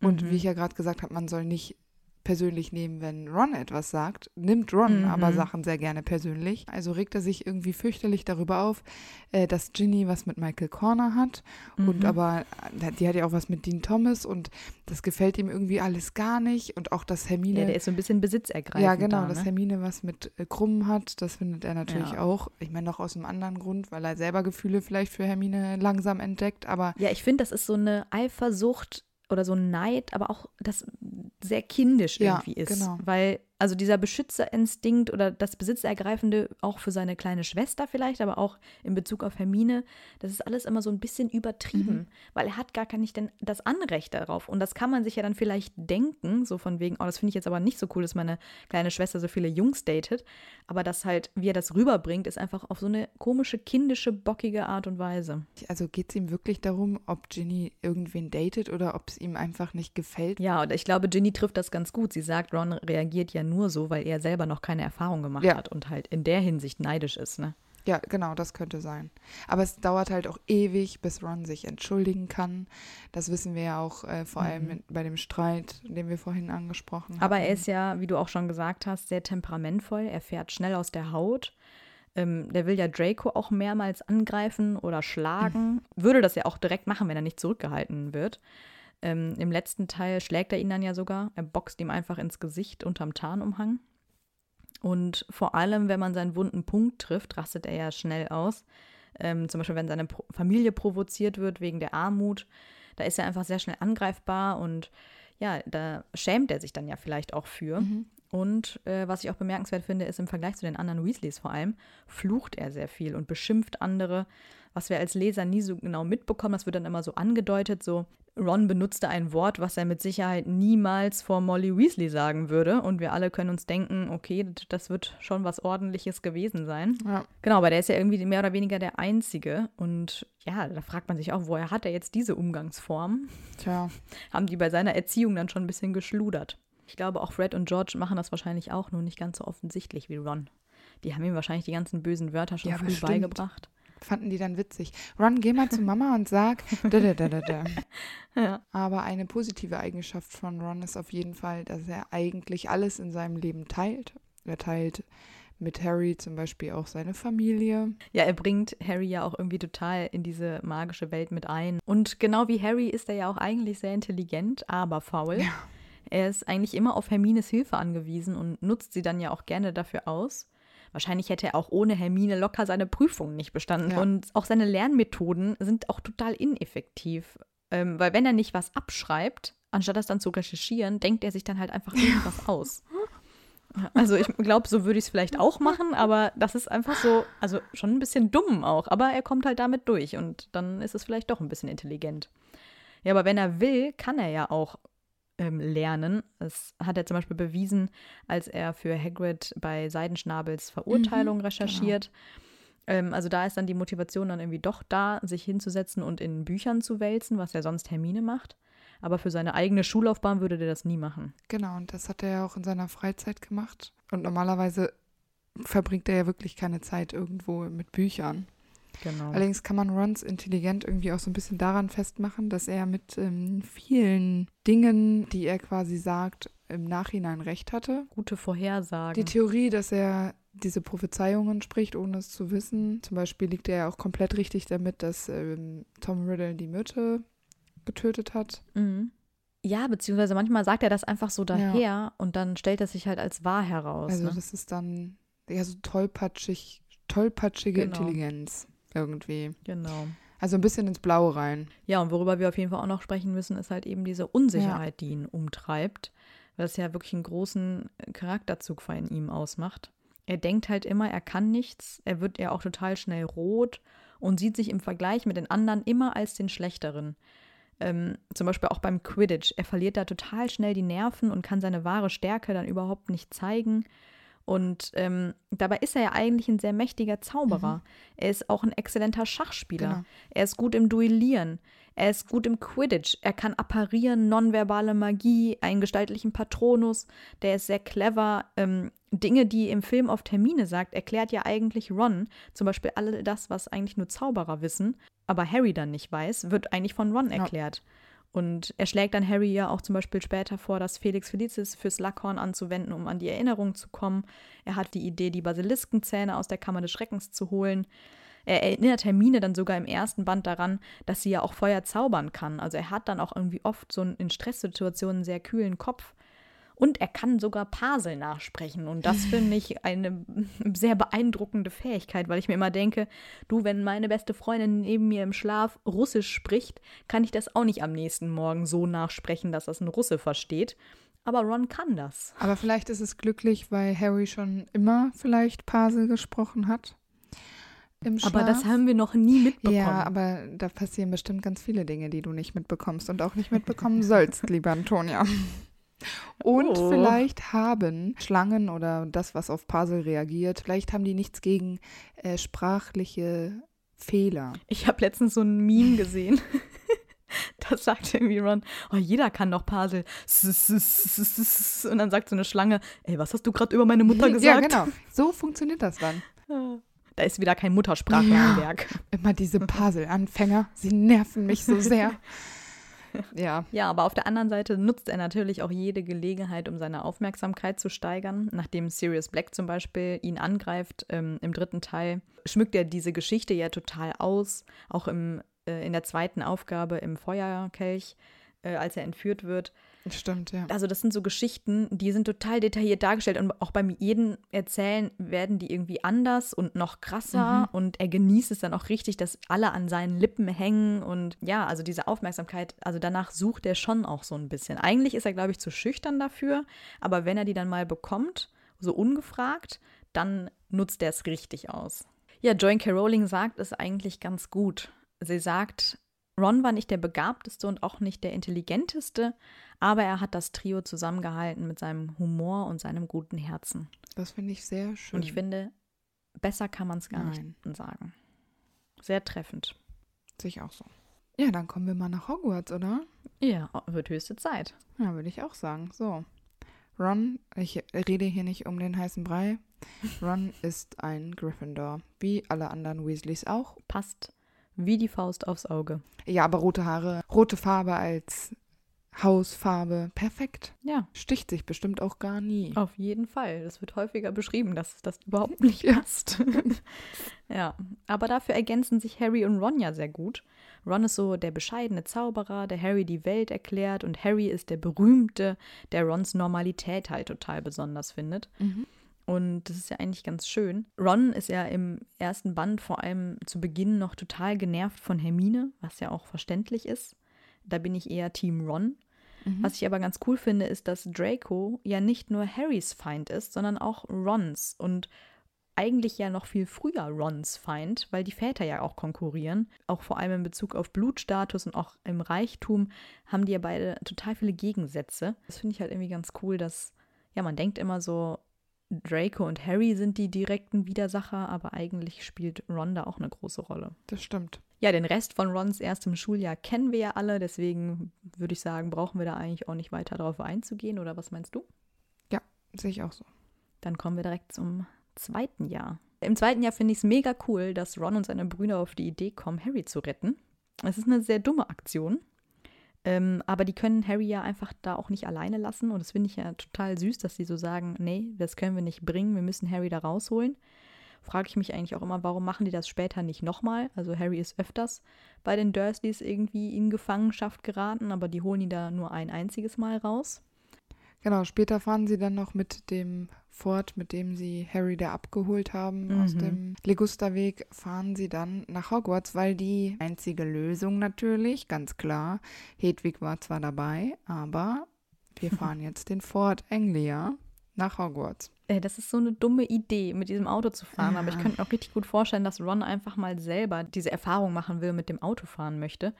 Und Mhm. wie ich ja gerade gesagt habe, man soll nicht persönlich nehmen, wenn Ron etwas sagt. Nimmt Ron Mhm. aber Sachen sehr gerne persönlich. Also regt er sich irgendwie fürchterlich darüber auf, äh, dass Ginny was mit Michael Corner hat. Und Mhm. aber äh, die hat ja auch was mit Dean Thomas und das gefällt ihm irgendwie alles gar nicht. Und auch, dass Hermine. Ja, der ist so ein bisschen besitzergreifend. Ja, genau, da, dass ne? Hermine was mit äh, Krumm hat, das findet er natürlich Ja. auch. Ich meine, noch aus einem anderen Grund, weil er selber Gefühle vielleicht für Hermine langsam entdeckt, aber Ja, ich finde, das ist so eine Eifersucht oder so ein Neid, aber auch das sehr kindisch Ja, irgendwie ist. genau. Weil, also dieser Beschützerinstinkt oder das Besitzergreifende auch für seine kleine Schwester vielleicht, aber auch in Bezug auf Hermine, das ist alles immer so ein bisschen übertrieben, Mhm. weil er hat gar nicht denn das Anrecht darauf. Und das kann man sich ja dann vielleicht denken, so von wegen, oh, das finde ich jetzt aber nicht so cool, dass meine kleine Schwester so viele Jungs datet. Aber das halt, wie er das rüberbringt, ist einfach auf so eine komische, kindische, bockige Art und Weise. also geht es ihm wirklich darum, ob Ginny irgendwen datet oder ob es ihm einfach nicht gefällt? Ja, und ich glaube, Ginny trifft das ganz gut. Sie sagt, Ron reagiert ja nur so, weil er selber noch keine Erfahrung gemacht Ja. hat und halt in der Hinsicht neidisch ist. Ne? Ja, genau, das könnte sein. Aber es dauert halt auch ewig, bis Ron sich entschuldigen kann. Das wissen wir ja auch äh, vor allem mit, bei dem Streit, den wir vorhin angesprochen haben. Mhm. Aber er ist ja, wie du auch schon gesagt hast, sehr temperamentvoll. Er fährt schnell aus der Haut. Ähm, der will ja Draco auch mehrmals angreifen oder schlagen. Würde das ja auch direkt machen, wenn er nicht zurückgehalten wird. Ähm, Im letzten Teil schlägt er ihn dann ja sogar. Er boxt ihm einfach ins Gesicht unterm Tarnumhang. Und vor allem, wenn man seinen wunden Punkt trifft, rastet er ja schnell aus. Ähm, zum Beispiel, wenn seine Pro Familie provoziert wird wegen der Armut, da ist er einfach sehr schnell angreifbar und ja, da schämt er sich dann ja vielleicht auch für. Mhm. Und äh, was ich auch bemerkenswert finde, ist im Vergleich zu den anderen Weasleys vor allem, flucht er sehr viel und beschimpft andere, was wir als Leser nie so genau mitbekommen. Das wird dann immer so angedeutet, so Ron benutzte ein Wort, was er mit Sicherheit niemals vor Molly Weasley sagen würde. Und wir alle können uns denken, okay, das wird schon was Ordentliches gewesen sein. Ja. Genau, aber der ist ja irgendwie mehr oder weniger der Einzige. Und ja, da fragt man sich auch, woher hat er jetzt diese Umgangsform? Tja. [LAUGHS] Haben die bei seiner Erziehung dann schon ein bisschen geschludert? Ich glaube, auch Fred und George machen das wahrscheinlich auch, nur nicht ganz so offensichtlich wie Ron. Die haben ihm wahrscheinlich die ganzen bösen Wörter schon ja, früh bestimmt. beigebracht. Fanden die dann witzig. Ron, geh mal zu Mama und sag. [LAUGHS] Da, da, da, da, da. Ja. Aber eine positive Eigenschaft von Ron ist auf jeden Fall, dass er eigentlich alles in seinem Leben teilt. Er teilt mit Harry zum Beispiel auch seine Familie. Ja, er bringt Harry ja auch irgendwie total in diese magische Welt mit ein. Und genau wie Harry ist er ja auch eigentlich sehr intelligent, aber faul. Ja. Er ist eigentlich immer auf Hermines Hilfe angewiesen und nutzt sie dann ja auch gerne dafür aus. Wahrscheinlich hätte er auch ohne Hermine locker seine Prüfungen nicht bestanden. Ja. Und auch seine Lernmethoden sind auch total ineffektiv. Ähm, weil wenn er nicht was abschreibt, anstatt das dann zu recherchieren, denkt er sich dann halt einfach irgendwas [LAUGHS] aus. Also ich glaube, so würde ich es vielleicht auch machen, aber das ist einfach so, also schon ein bisschen dumm auch. Aber er kommt halt damit durch und dann ist es vielleicht doch ein bisschen intelligent. Ja, aber wenn er will, kann er ja auch ähm, lernen. Das hat er zum Beispiel bewiesen, als er für Hagrid bei Seidenschnabels Verurteilung mhm, recherchiert. Genau. Ähm, also da ist dann die Motivation dann irgendwie doch da, sich hinzusetzen und in Büchern zu wälzen, was er sonst Hermine macht. Aber für seine eigene Schullaufbahn würde der das nie machen. Genau, und das hat er ja auch in seiner Freizeit gemacht. Und normalerweise verbringt er ja wirklich keine Zeit irgendwo mit Büchern. Genau. Allerdings kann man Rons intelligent irgendwie auch so ein bisschen daran festmachen, dass er mit ähm, vielen Dingen, die er quasi sagt, im Nachhinein recht hatte. Gute Vorhersagen. Die Theorie, dass er diese Prophezeiungen spricht, ohne es zu wissen. Zum Beispiel liegt er ja auch komplett richtig damit, dass ähm, Tom Riddle die Myrte getötet hat. Mhm. Ja, beziehungsweise manchmal sagt er das einfach so daher ja. und dann stellt er sich halt als wahr heraus. Also ne? das ist dann ja so tollpatschig, tollpatschige genau. Intelligenz irgendwie. Genau. Also ein bisschen ins Blaue rein. Ja, und worüber wir auf jeden Fall auch noch sprechen müssen, ist halt eben diese Unsicherheit, ja. die ihn umtreibt, es ja wirklich einen großen Charakterzug von ihm ausmacht. Er denkt halt immer, er kann nichts, er wird ja auch total schnell rot und sieht sich im Vergleich mit den anderen immer als den Schlechteren. Ähm, zum Beispiel auch beim Quidditch. Er verliert da total schnell die Nerven und kann seine wahre Stärke dann überhaupt nicht zeigen. Und ähm, dabei ist er ja eigentlich ein sehr mächtiger Zauberer. Mhm. Er ist auch ein exzellenter Schachspieler. Genau. Er ist gut im Duellieren. Er ist gut im Quidditch. Er kann apparieren, nonverbale Magie, einen gestaltlichen Patronus. Der ist sehr clever. Ähm, Dinge, die im Film auf Termine sagt, erklärt ja eigentlich Ron. Zum Beispiel all das, was eigentlich nur Zauberer wissen, aber Harry dann nicht weiß, wird eigentlich von Ron erklärt. Ja. Und er schlägt dann Harry ja auch zum Beispiel später vor, das Felix Felicis fürs Lackhorn anzuwenden, um an die Erinnerung zu kommen. Er hat die Idee, die Basiliskenzähne aus der Kammer des Schreckens zu holen. Er erinnert Hermine dann sogar im ersten Band daran, dass sie ja auch Feuer zaubern kann. Also er hat dann auch irgendwie oft so einen in Stresssituationen sehr kühlen Kopf. Und er kann sogar Parsel nachsprechen. Und das finde ich eine [LAUGHS] sehr beeindruckende Fähigkeit, weil ich mir immer denke, du, wenn meine beste Freundin neben mir im Schlaf Russisch spricht, kann ich das auch nicht am nächsten Morgen so nachsprechen, dass das ein Russe versteht. Aber Ron kann das. Aber vielleicht ist es glücklich, weil Harry schon immer vielleicht Parsel gesprochen hat. Aber das haben wir noch nie mitbekommen. Ja, aber da passieren bestimmt ganz viele Dinge, die du nicht mitbekommst und auch nicht mitbekommen sollst, liebe Antonia. [LAUGHS] Und oh. vielleicht haben Schlangen oder das, was auf Puzzle reagiert, vielleicht haben die nichts gegen äh, sprachliche Fehler. Ich habe letztens so ein Meme gesehen. [LAUGHS] Das sagt irgendwie Ron, oh, jeder kann doch Puzzle. Und dann sagt so eine Schlange, ey, was hast du gerade über meine Mutter gesagt? Ja, genau. So funktioniert das dann. Da ist wieder kein Muttersprachler ja, am Werk. Immer diese Puzzle-Anfänger, sie nerven mich so sehr. [LAUGHS] ja. Ja, aber auf der anderen Seite nutzt er natürlich auch jede Gelegenheit, um seine Aufmerksamkeit zu steigern. Nachdem Sirius Black zum Beispiel ihn angreift ähm, im dritten Teil, schmückt er diese Geschichte ja total aus. Auch im, äh, in der zweiten Aufgabe im Feuerkelch äh, als er entführt wird. Stimmt, ja. Also das sind so Geschichten, die sind total detailliert dargestellt und auch beim jeden Erzählen werden die irgendwie anders und noch krasser Mhm. und er genießt es dann auch richtig, dass alle an seinen Lippen hängen und ja, also diese Aufmerksamkeit, also danach sucht er schon auch so ein bisschen. Eigentlich ist er, glaube ich, zu schüchtern dafür, aber wenn er die dann mal bekommt, so ungefragt, dann nutzt er es richtig aus. Ja, Joan K. Rowling sagt es eigentlich ganz gut. Sie sagt, Ron war nicht der begabteste und auch nicht der intelligenteste, aber er hat das Trio zusammengehalten mit seinem Humor und seinem guten Herzen. Das finde ich sehr schön. Und ich finde, besser kann man es gar Nein. nicht sagen. Sehr treffend. Sehe ich auch so. Ja, dann kommen wir mal nach Hogwarts, oder? Ja, wird höchste Zeit. Ja, würde ich auch sagen. So. Ron, ich rede hier nicht um den heißen Brei. Ron ist ein Gryffindor, wie alle anderen Weasleys auch. Passt wie die Faust aufs Auge. Ja, aber rote Haare, rote Farbe als Hausfarbe, perfekt. Ja, Sticht sich bestimmt auch gar nie. auf jeden Fall. Das wird häufiger beschrieben, dass das überhaupt [LAUGHS] nicht passt. [LAUGHS] ja, aber dafür ergänzen sich Harry und Ron ja sehr gut. Ron ist so der bescheidene Zauberer, der Harry die Welt erklärt und Harry ist der berühmte, der Rons Normalität halt total besonders findet. Mhm. Und das ist ja eigentlich ganz schön. Ron ist ja im ersten Band vor allem zu Beginn noch total genervt von Hermine, was ja auch verständlich ist. Da bin ich eher Team Ron. Was ich aber ganz cool finde, ist, dass Draco ja nicht nur Harrys Feind ist, sondern auch Rons und eigentlich ja noch viel früher Rons Feind, weil die Väter ja auch konkurrieren. Auch vor allem in Bezug auf Blutstatus und auch im Reichtum haben die ja beide total viele Gegensätze. Das finde ich halt irgendwie ganz cool, dass, ja, man denkt immer so, Draco und Harry sind die direkten Widersacher, aber eigentlich spielt Ron da auch eine große Rolle. Das stimmt. Ja, den Rest von Rons erstem Schuljahr kennen wir ja alle, deswegen würde ich sagen, brauchen wir da eigentlich auch nicht weiter darauf einzugehen, oder was meinst du? Sehe ich auch so. Dann kommen wir direkt zum zweiten Jahr. Im zweiten Jahr finde ich es mega cool, dass Ron und seine Brüder auf die Idee kommen, Harry zu retten. Es ist eine sehr dumme Aktion. Ähm, aber die können Harry ja einfach da auch nicht alleine lassen. Und das finde ich ja total süß, dass sie so sagen, nee, das können wir nicht bringen, wir müssen Harry da rausholen. Frage ich mich eigentlich auch immer, warum machen die das später nicht nochmal? Also Harry ist öfters bei den Dursleys irgendwie in Gefangenschaft geraten, aber die holen ihn da nur ein einziges Mal raus. Genau, später fahren sie dann noch mit dem Ford, mit dem sie Harry da abgeholt haben aus Mhm. dem Ligusterweg, fahren sie dann nach Hogwarts, weil die einzige Lösung natürlich, ganz klar, Hedwig war zwar dabei, aber wir [LAUGHS] fahren jetzt den Ford Anglia nach Hogwarts. Ey, das ist so eine dumme Idee, mit diesem Auto zu fahren. Aber ich Ja. könnte mir auch richtig gut vorstellen, dass Ron einfach mal selber diese Erfahrung machen will, mit dem Auto fahren möchte.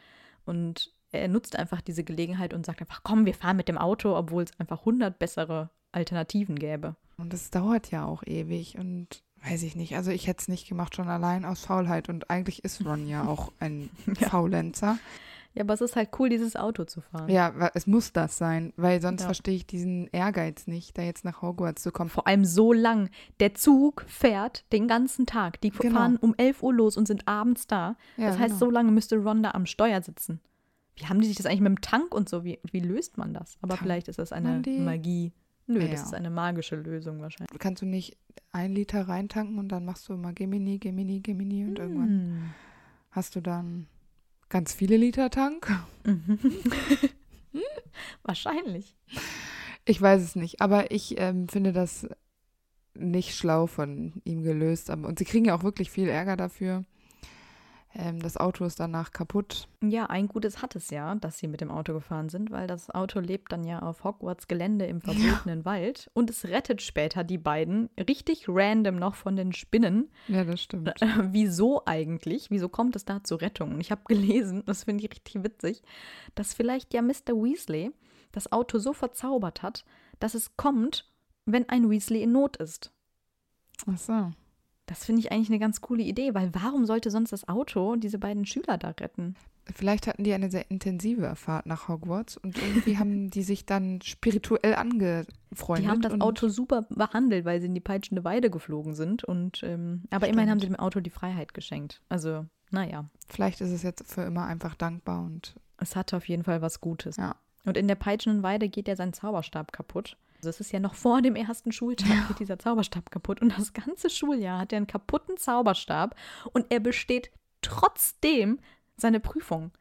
Und er nutzt einfach diese Gelegenheit und sagt einfach, komm, wir fahren mit dem Auto, obwohl es einfach 100 bessere Alternativen gäbe. Und das dauert ja auch ewig und weiß ich nicht. Also ich hätte es nicht gemacht, schon allein aus Faulheit. Und eigentlich ist Ron ja auch ein [LAUGHS] Ja. Faulenzer. Ja, aber es ist halt cool, dieses Auto zu fahren. Ja, es muss das sein, weil sonst Ja. verstehe ich diesen Ehrgeiz nicht, da jetzt nach Hogwarts zu kommen. Vor allem so lang. Der Zug fährt den ganzen Tag. Die Genau. fahren um 11 Uhr los und sind abends da. Ja, das heißt, genau. so lange müsste Ron da am Steuer sitzen. Wie haben die sich das eigentlich mit dem Tank und so? Wie, wie löst man das? Aber Tankt vielleicht ist das eine? Magie. Nö, Ja. das ist eine magische Lösung wahrscheinlich. Kannst du nicht ein Liter reintanken und dann machst du immer Gemini, Gemini, Gemini und irgendwann Hm. hast du dann ganz viele Liter Tank? Mhm. [LAUGHS] Wahrscheinlich. Ich weiß es nicht, aber ich ähm, finde das nicht schlau von ihm gelöst. Und sie kriegen ja auch wirklich viel Ärger dafür. Ähm, das Auto ist danach kaputt. Ja, ein Gutes hat es ja, dass sie mit dem Auto gefahren sind, weil das Auto lebt dann ja auf Hogwarts Gelände im verbotenen Wald und es rettet später die beiden richtig random noch von den Spinnen. Ja, das stimmt. Äh, Wieso eigentlich? Wieso kommt es da zur Rettung? Und ich habe gelesen, das finde ich richtig witzig, dass vielleicht ja Mr. Weasley das Auto so verzaubert hat, dass es kommt, wenn ein Weasley in Not ist. Ach so. Das finde ich eigentlich eine ganz coole Idee, weil warum sollte sonst das Auto diese beiden Schüler da retten? Vielleicht hatten die eine sehr intensive Fahrt nach Hogwarts und irgendwie haben [LAUGHS] die sich dann spirituell angefreundet. Die haben das Auto super behandelt, weil sie in die peitschende Weide geflogen sind. Und ähm, aber immerhin haben sie dem Auto die Freiheit geschenkt. Also, naja, Vielleicht ist es jetzt für immer einfach dankbar und es hatte auf jeden Fall was Gutes. Ja. Und in der peitschenden Weide geht ja sein Zauberstab kaputt. Also es ist ja noch vor dem ersten Schultag geht dieser Zauberstab kaputt. Und das ganze Schuljahr hat er einen kaputten Zauberstab und er besteht trotzdem seine Prüfung.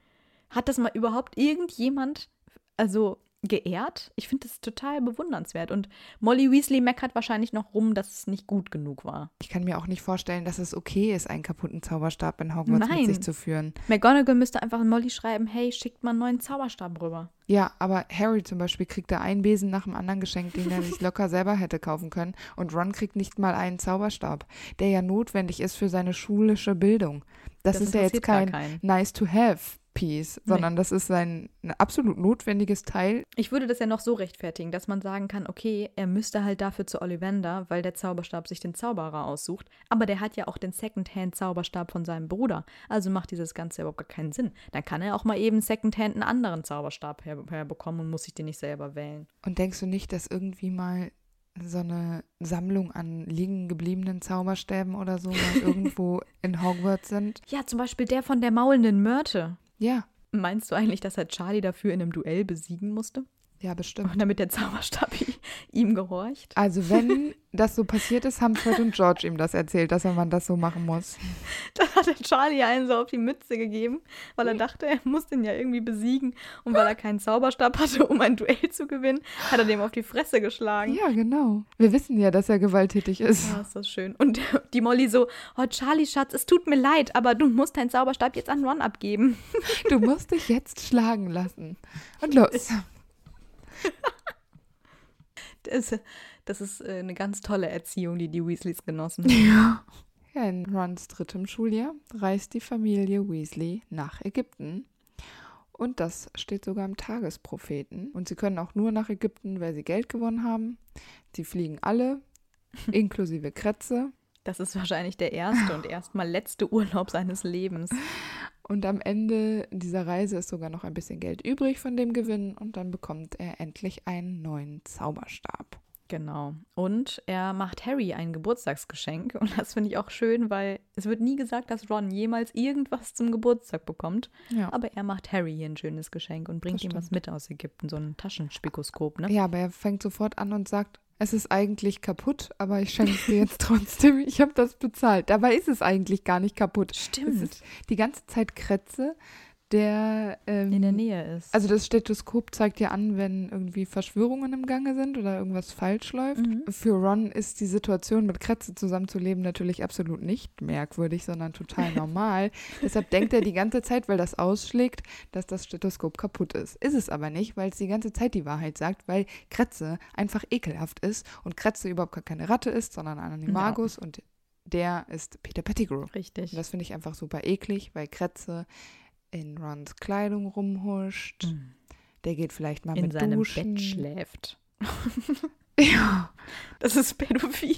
Hat das mal überhaupt irgendjemand also geehrt. Ich finde das total bewundernswert. Und Molly Weasley meckert wahrscheinlich noch rum, dass es nicht gut genug war. Ich kann mir auch nicht vorstellen, dass es okay ist, einen kaputten Zauberstab in Hogwarts Nein. mit sich zu führen. McGonagall müsste einfach an Molly schreiben, hey, schickt mal einen neuen Zauberstab rüber. Ja, aber Harry zum Beispiel kriegt da einen Besen nach dem anderen geschenkt, den er sich locker selber hätte kaufen können. Und Ron kriegt nicht mal einen Zauberstab, der ja notwendig ist für seine schulische Bildung. Das, Das ist ja jetzt kein nice to have Piece, sondern das ist ein, ein absolut notwendiges Teil. Ich würde das ja noch so rechtfertigen, dass man sagen kann, okay, er müsste halt dafür zu Ollivander, weil der Zauberstab sich den Zauberer aussucht. Aber der hat ja auch den Secondhand-Zauberstab von seinem Bruder. Also macht dieses Ganze überhaupt gar keinen Sinn. Dann kann er auch mal eben Secondhand einen anderen Zauberstab her herbekommen und muss sich den nicht selber wählen. Und denkst du nicht, dass irgendwie mal so eine Sammlung an liegen gebliebenen Zauberstäben oder so [LAUGHS] irgendwo in Hogwarts sind? Ja, zum Beispiel der von der maulenden Myrte. Ja, Meinst du eigentlich, dass er Charlie dafür in einem Duell besiegen musste? Ja, bestimmt. Und damit der Zauberstab [LAUGHS] ihm gehorcht? Also wenn [LAUGHS] das so passiert ist, haben Fred und George ihm das erzählt, dass er man das so machen muss. Dann hat er Charlie einen so auf die Mütze gegeben, weil er dachte, er muss den ja irgendwie besiegen. Und weil er keinen Zauberstab hatte, um ein Duell zu gewinnen, hat er dem auf die Fresse geschlagen. Ja, genau. Wir wissen ja, dass er gewalttätig ist. Ja, ist das schön. Und [LAUGHS] die Molly so, oh Charlie, Schatz, es tut mir leid, aber du musst deinen Zauberstab jetzt an Ron abgeben. Du musst dich jetzt schlagen lassen. Und los. [LAUGHS] Das, das ist äh, eine ganz tolle Erziehung, die die Weasleys genossen haben. Ja, in Rons drittem Schuljahr reist die Familie Weasley nach Ägypten. Und das steht sogar im Tagespropheten. Und sie können auch nur nach Ägypten, weil sie Geld gewonnen haben. Sie fliegen alle, [LAUGHS] inklusive Kretze. Das ist wahrscheinlich der erste und erstmal letzte Urlaub seines Lebens. Und am Ende dieser Reise ist sogar noch ein bisschen Geld übrig von dem Gewinn. Und dann bekommt er endlich einen neuen Zauberstab. Genau. Und er macht Harry ein Geburtstagsgeschenk. Und das finde ich auch schön, weil es wird nie gesagt, dass Ron jemals irgendwas zum Geburtstag bekommt. Ja. Aber er macht Harry hier ein schönes Geschenk und bringt ihm was mit aus Ägypten, so ein Taschenspikoskop, ne? Ja, aber er fängt sofort an und sagt, es ist eigentlich kaputt, aber ich schenke es dir jetzt trotzdem. Ich habe das bezahlt. Dabei ist es eigentlich gar nicht kaputt. Stimmt. Es ist die ganze Zeit Kretze, der ähm, In der Nähe ist. Also das Stethoskop zeigt ja an, wenn irgendwie Verschwörungen im Gange sind oder irgendwas falsch läuft. Mhm. Für Ron ist die Situation, mit Kretze zusammenzuleben, natürlich absolut nicht merkwürdig, sondern total [LAUGHS] normal. Deshalb denkt er die ganze Zeit, weil das ausschlägt, dass das Stethoskop kaputt ist. Ist es aber nicht, weil es die ganze Zeit die Wahrheit sagt, weil Kretze einfach ekelhaft ist und Kretze überhaupt gar keine Ratte ist, sondern ein Animagus und der ist Peter Pettigrew. Richtig. Und das finde ich einfach super eklig, weil Kretze in Rons Kleidung rumhuscht. Mhm. Der geht vielleicht mal In mit seinem duschen. Bett schläft. [LAUGHS] Ja. Das ist pädophil.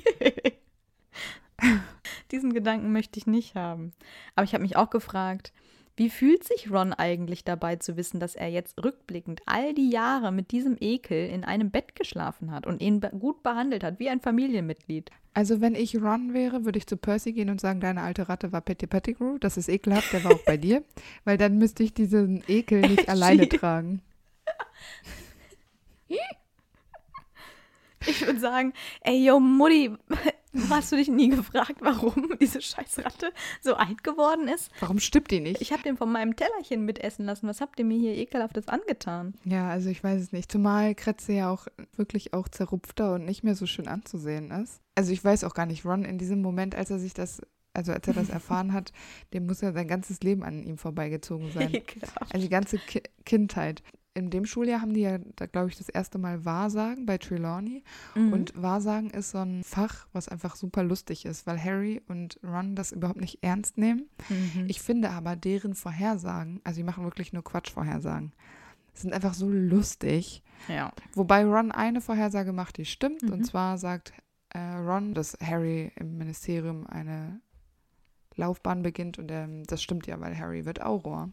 Diesen Gedanken möchte ich nicht haben. Aber ich habe mich auch gefragt, wie fühlt sich Ron eigentlich dabei zu wissen, dass er jetzt rückblickend all die Jahre mit diesem Ekel in einem Bett geschlafen hat und ihn be gut behandelt hat, wie ein Familienmitglied? Also wenn ich Ron wäre, würde ich zu Percy gehen und sagen, deine alte Ratte war Petty Pettigrew. Das ist ekelhaft, der war auch bei dir. [LAUGHS] Weil dann müsste ich diesen Ekel nicht alleine tragen. Ich würde sagen, ey, yo, Mutti, hast du dich nie gefragt, warum diese Scheißratte so alt geworden ist? Warum stimmt die nicht? Ich habe den von meinem Tellerchen mitessen lassen. Was habt ihr mir hier ekelhaftes angetan? Ja, also ich weiß es nicht. Zumal Kretze ja auch wirklich auch zerrupfter und nicht mehr so schön anzusehen ist. Also ich weiß auch gar nicht, Ron in diesem Moment, als er sich das, also als er das erfahren hat, [LAUGHS] dem muss ja sein ganzes Leben an ihm vorbeigezogen sein. Ekelhaft. Also die ganze Ki Kindheit. In dem Schuljahr haben die ja, da glaube ich, das erste Mal Wahrsagen bei Trelawney. Mhm. Und Wahrsagen ist so ein Fach, was einfach super lustig ist, weil Harry und Ron das überhaupt nicht ernst nehmen. Mhm. Ich finde aber deren Vorhersagen, also die machen wirklich nur Quatschvorhersagen, sind einfach so lustig. ja. Wobei Ron eine Vorhersage macht, die stimmt. Mhm. Und zwar sagt äh, Ron, dass Harry im Ministerium eine Laufbahn beginnt. Und ähm, das stimmt ja, weil Harry wird Auror.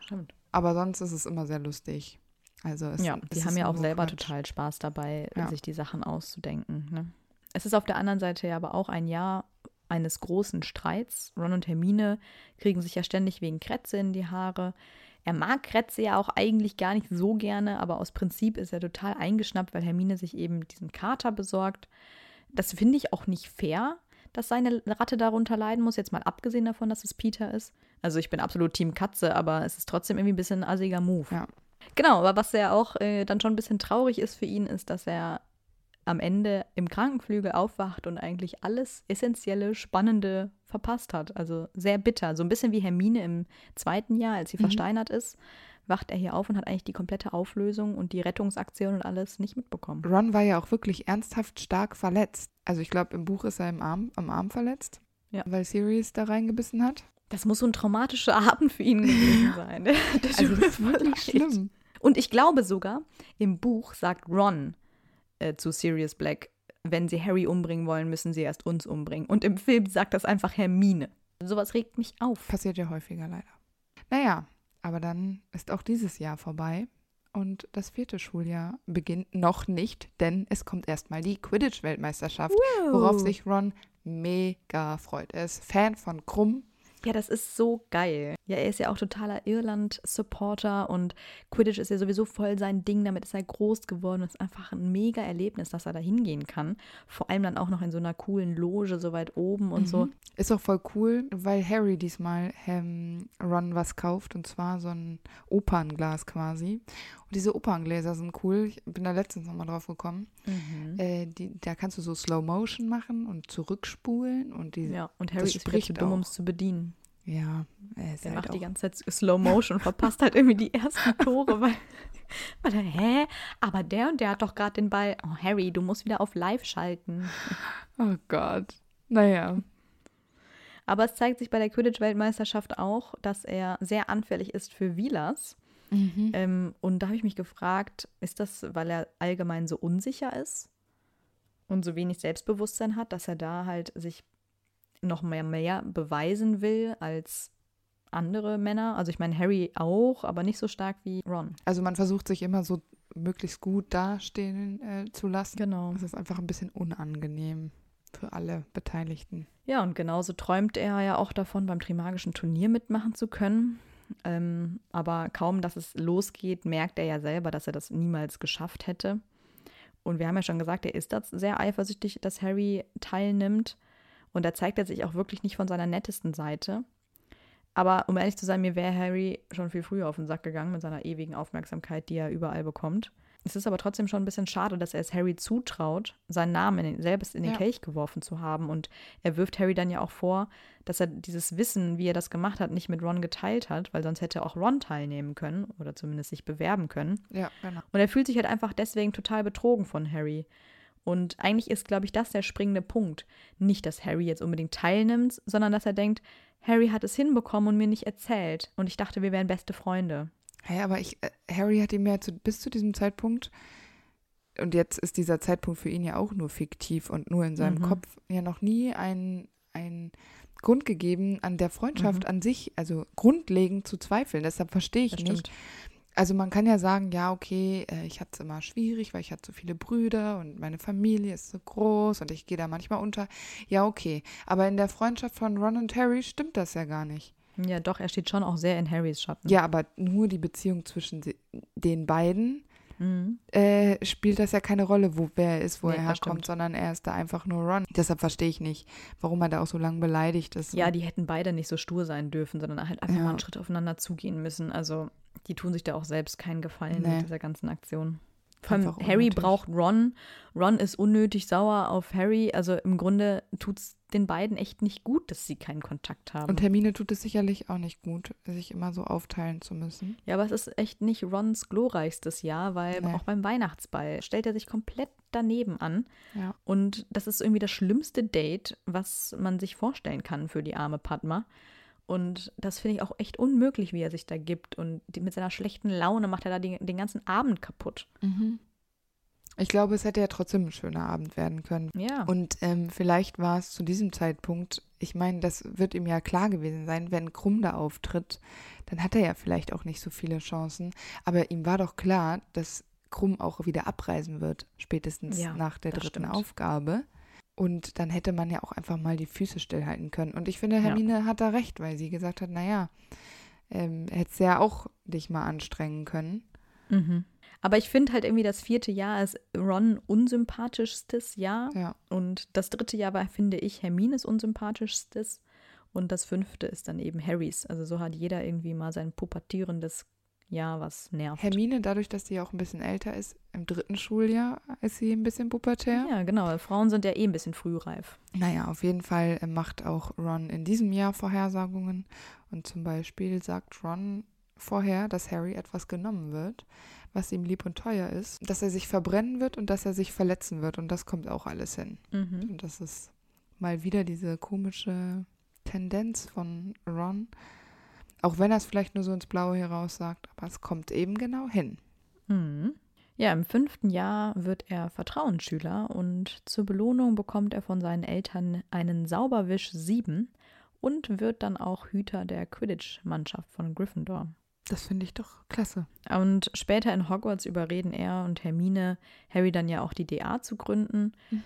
Stimmt. Aber sonst ist es immer sehr lustig. Also es, Ja, es die ist haben ja auch selber Quatsch. total Spaß dabei, Ja. sich die Sachen auszudenken. Ne? Es ist auf der anderen Seite ja aber auch ein Jahr eines großen Streits. Ron und Hermine kriegen sich ja ständig wegen Kretze in die Haare. Er mag Kretze ja auch eigentlich gar nicht so gerne, aber aus Prinzip ist er total eingeschnappt, weil Hermine sich eben diesen Kater besorgt. Das finde ich auch nicht fair, dass seine Ratte darunter leiden muss, jetzt mal abgesehen davon, dass es Peter ist. Also ich bin absolut Team Katze, aber es ist trotzdem irgendwie ein bisschen ein assiger Move. Ja. Genau, aber was ja auch äh, dann schon ein bisschen traurig ist für ihn, ist, dass er am Ende im Krankenflügel aufwacht und eigentlich alles Essentielle, Spannende verpasst hat. Also sehr bitter. So ein bisschen wie Hermine im zweiten Jahr, als sie mhm. versteinert ist, wacht er hier auf und hat eigentlich die komplette Auflösung und die Rettungsaktion und alles nicht mitbekommen. Ron war ja auch wirklich ernsthaft stark verletzt. Also ich glaube, im Buch ist er im Arm, am Arm verletzt, ja. weil Sirius da reingebissen hat. Das muss so ein traumatischer [LAUGHS] Abend für ihn gewesen sein. [LAUGHS] Das also das ist wirklich schlimm. Und ich glaube sogar, im Buch sagt Ron äh, zu Sirius Black, wenn sie Harry umbringen wollen, müssen sie erst uns umbringen. Und im Film sagt das einfach Hermine. Sowas regt mich auf. Passiert ja häufiger leider. Naja, aber dann ist auch dieses Jahr vorbei und das vierte Schuljahr beginnt noch nicht, denn es kommt erstmal die Quidditch-Weltmeisterschaft, worauf sich Ron mega freut. Er ist Fan von Krumm ja, das ist so geil. Ja, er ist ja auch totaler Irland-Supporter und Quidditch ist ja sowieso voll sein Ding. Damit ist er groß geworden. Es ist einfach ein mega Erlebnis, dass er da hingehen kann. Vor allem dann auch noch in so einer coolen Loge so weit oben und mhm. so. Ist auch voll cool, weil Harry diesmal ähm, Ron was kauft und zwar so ein Opernglas quasi. Und diese Operngläser sind cool. Ich bin da letztens nochmal drauf gekommen. Mhm. Äh, die, da kannst du so Slow Motion machen und zurückspulen und die. Ja, und Harry ist wieder zu dumm, um es zu bedienen. Ja, er ist Der halt macht die ganze Zeit Slow Motion und verpasst halt irgendwie die ersten [LAUGHS] Tore, weil, weil er, hä? Aber der und der hat doch gerade den Ball. Oh, Harry, du musst wieder auf Live schalten. Oh Gott. Naja. Aber es zeigt sich bei der Quidditch-Weltmeisterschaft auch, dass er sehr anfällig ist für Wheelers. Mhm. Ähm, und da habe ich mich gefragt, ist das, weil er allgemein so unsicher ist und so wenig Selbstbewusstsein hat, dass er da halt sich noch mehr, mehr beweisen will als andere Männer. Also ich meine, Harry auch, aber nicht so stark wie Ron. Also man versucht sich immer so möglichst gut dastehen äh, zu lassen. Genau. Das ist einfach ein bisschen unangenehm für alle Beteiligten. Ja, und genauso träumt er ja auch davon, beim Trimagischen Turnier mitmachen zu können. Ähm, aber kaum, dass es losgeht, merkt er ja selber, dass er das niemals geschafft hätte. Und wir haben ja schon gesagt, er ist das sehr eifersüchtig, dass Harry teilnimmt. Und da zeigt er sich auch wirklich nicht von seiner nettesten Seite. Aber um ehrlich zu sein, mir wäre Harry schon viel früher auf den Sack gegangen mit seiner ewigen Aufmerksamkeit, die er überall bekommt. Es ist aber trotzdem schon ein bisschen schade, dass er es Harry zutraut, seinen Namen in den, selbst in den ja. Kelch geworfen zu haben. Und er wirft Harry dann ja auch vor, dass er dieses Wissen, wie er das gemacht hat, nicht mit Ron geteilt hat, weil sonst hätte auch Ron teilnehmen können oder zumindest sich bewerben können. Ja, genau. Und er fühlt sich halt einfach deswegen total betrogen von Harry. Und eigentlich ist, glaube ich, das der springende Punkt. Nicht, dass Harry jetzt unbedingt teilnimmt, sondern dass er denkt, Harry hat es hinbekommen und mir nicht erzählt. Und ich dachte, wir wären beste Freunde. Ja, aber ich, äh, Harry hat ihm ja zu, bis zu diesem Zeitpunkt, und jetzt ist dieser Zeitpunkt für ihn ja auch nur fiktiv und nur in seinem mhm. Kopf, ja noch nie einen Grund gegeben, an der Freundschaft mhm. an sich, also grundlegend zu zweifeln. Deshalb verstehe ich das nicht, stimmt also man kann ja sagen, ja, okay, äh, ich hatte es immer schwierig, weil ich hatte so viele Brüder und meine Familie ist so groß und ich gehe da manchmal unter. Ja, okay. Aber in der Freundschaft von Ron und Harry stimmt das ja gar nicht. Ja, doch, er steht schon auch sehr in Harrys Schatten. Ja, aber nur die Beziehung zwischen den beiden mhm. äh, spielt das ja keine Rolle, wo wer ist, wo nee, er herkommt, sondern er ist da einfach nur Ron. Deshalb verstehe ich nicht, warum er da auch so lange beleidigt ist. Ja, die hätten beide nicht so stur sein dürfen, sondern halt einfach ja. mal einen Schritt aufeinander zugehen müssen. Also die tun sich da auch selbst keinen Gefallen nee. mit dieser ganzen Aktion. Vor allem Harry braucht Ron. Ron ist unnötig sauer auf Harry. Also im Grunde tut es den beiden echt nicht gut, dass sie keinen Kontakt haben. Und Hermine tut es sicherlich auch nicht gut, sich immer so aufteilen zu müssen. Ja, aber es ist echt nicht Rons glorreichstes Jahr, weil nee. auch beim Weihnachtsball stellt er sich komplett daneben an. Ja. Und das ist irgendwie das schlimmste Date, was man sich vorstellen kann für die arme Padma. Und das finde ich auch echt unmöglich, wie er sich da gibt. Und die, mit seiner schlechten Laune macht er da die, den ganzen Abend kaputt. Mhm. Ich glaube, es hätte ja trotzdem ein schöner Abend werden können. Ja. Und ähm, vielleicht war es zu diesem Zeitpunkt, ich meine, das wird ihm ja klar gewesen sein, wenn Krumm da auftritt, dann hat er ja vielleicht auch nicht so viele Chancen. Aber ihm war doch klar, dass Krumm auch wieder abreisen wird, spätestens ja, nach der dritten stimmt. Aufgabe. Und dann hätte man ja auch einfach mal die Füße stillhalten können. Und ich finde, Hermine ja. hat da recht, weil sie gesagt hat, naja, ähm, hättest ja auch dich mal anstrengen können. Mhm. Aber ich finde halt irgendwie, das vierte Jahr ist Ron unsympathischstes Jahr. Ja. Und das dritte Jahr war, finde ich, Hermines unsympathischstes. Und das fünfte ist dann eben Harrys. Also so hat jeder irgendwie mal sein pubertierendes Jahr, was nervt. Hermine, dadurch, dass sie auch ein bisschen älter ist, im dritten Schuljahr ist sie ein bisschen pubertär. Ja, genau. Frauen sind ja eh ein bisschen frühreif. Naja, auf jeden Fall äh, macht auch Ron in diesem Jahr Vorhersagungen. Und zum Beispiel sagt Ron vorher, dass Harry etwas genommen wird, was ihm lieb und teuer ist, dass er sich verbrennen wird und dass er sich verletzen wird. Und das kommt auch alles hin. Mhm. Und das ist mal wieder diese komische Tendenz von Ron. Auch wenn er es vielleicht nur so ins Blaue heraus sagt, aber es kommt eben genau hin. Mhm. Ja, im fünften Jahr wird er Vertrauensschüler und zur Belohnung bekommt er von seinen Eltern einen Sauberwisch 7 und wird dann auch Hüter der Quidditch-Mannschaft von Gryffindor. Das finde ich doch klasse. Und später in Hogwarts überreden er und Hermine, Harry dann ja auch die DA zu gründen. Mhm.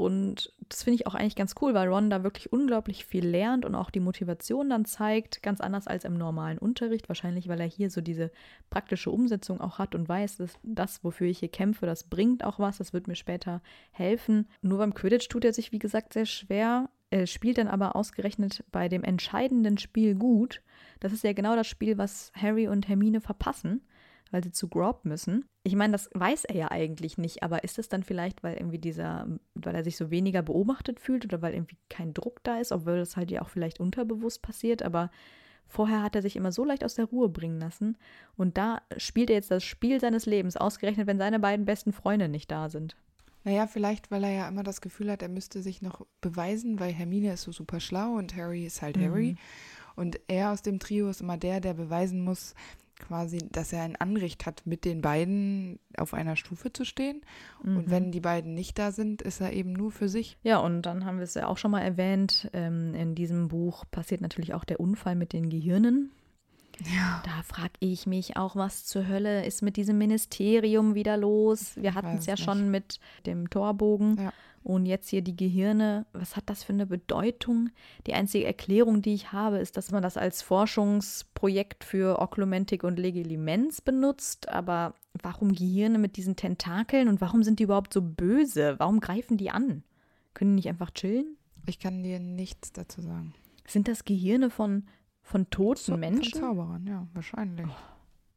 Und das finde ich auch eigentlich ganz cool, weil Ron da wirklich unglaublich viel lernt und auch die Motivation dann zeigt, ganz anders als im normalen Unterricht. Wahrscheinlich, weil er hier so diese praktische Umsetzung auch hat und weiß, dass das, wofür ich hier kämpfe, das bringt auch was, das wird mir später helfen. Nur beim Quidditch tut er sich, wie gesagt, sehr schwer. Er spielt dann aber ausgerechnet bei dem entscheidenden Spiel gut. Das ist ja genau das Spiel, was Harry und Hermine verpassen weil sie zu Grob müssen. Ich meine, das weiß er ja eigentlich nicht, aber ist es dann vielleicht, weil irgendwie dieser, weil er sich so weniger beobachtet fühlt oder weil irgendwie kein Druck da ist, obwohl das halt ja auch vielleicht unterbewusst passiert, aber vorher hat er sich immer so leicht aus der Ruhe bringen lassen und da spielt er jetzt das Spiel seines Lebens, ausgerechnet, wenn seine beiden besten Freunde nicht da sind. Naja, vielleicht, weil er ja immer das Gefühl hat, er müsste sich noch beweisen, weil Hermine ist so super schlau und Harry ist halt Mhm. Harry. Und er aus dem Trio ist immer der, der beweisen muss, quasi, dass er ein Anrecht hat, mit den beiden auf einer Stufe zu stehen. Und Mhm. wenn die beiden nicht da sind, ist er eben nur für sich. Ja, und dann haben wir es ja auch schon mal erwähnt, ähm, in diesem Buch passiert natürlich auch der Unfall mit den Gehirnen. Ja. Da frage ich mich auch, was zur Hölle ist mit diesem Ministerium wieder los? Wir hatten es ja nicht. schon mit dem Torbogen Ja. Und jetzt hier die Gehirne. Was hat das für eine Bedeutung? Die einzige Erklärung, die ich habe, ist, dass man das als Forschungsprojekt für Oklumentik und Legilimens benutzt. Aber warum Gehirne mit diesen Tentakeln und warum sind die überhaupt so böse? Warum greifen die an? Können die nicht einfach chillen? Ich kann dir nichts dazu sagen. Sind das Gehirne von, von toten So, Menschen? Von Zauberern, ja, wahrscheinlich.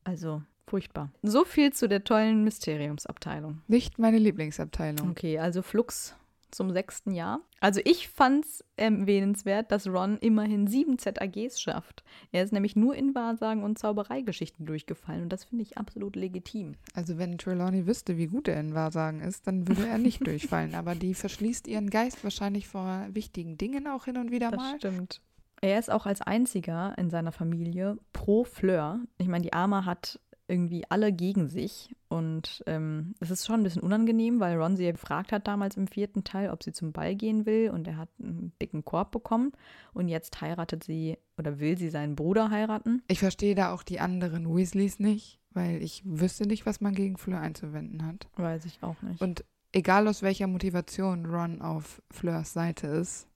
Also furchtbar. So viel zu der tollen Mysteriumsabteilung. Nicht meine Lieblingsabteilung. Okay, also Flux zum sechsten Jahr. Also ich fand's erwähnenswert, dass Ron immerhin sieben ZAGs schafft. Er ist nämlich nur in Wahrsagen und Zaubereigeschichten durchgefallen und das finde ich absolut legitim. Also wenn Trelawney wüsste, wie gut er in Wahrsagen ist, dann würde er nicht [LAUGHS] durchfallen. Aber die verschließt ihren Geist wahrscheinlich vor wichtigen Dingen auch hin und wieder Das mal. stimmt. Er ist auch als einziger in seiner Familie pro Fleur. Ich meine, die Arma hat irgendwie alle gegen sich. Und ähm, es ist schon ein bisschen unangenehm, weil Ron sie ja gefragt hat damals im vierten Teil, ob sie zum Ball gehen will. Und er hat einen dicken Korb bekommen. Und jetzt heiratet sie oder will sie seinen Bruder heiraten. Ich verstehe da auch die anderen Weasleys nicht, weil ich wüsste nicht, was man gegen Fleur einzuwenden hat. Weiß ich auch nicht. Und egal aus welcher Motivation Ron auf Fleurs Seite ist,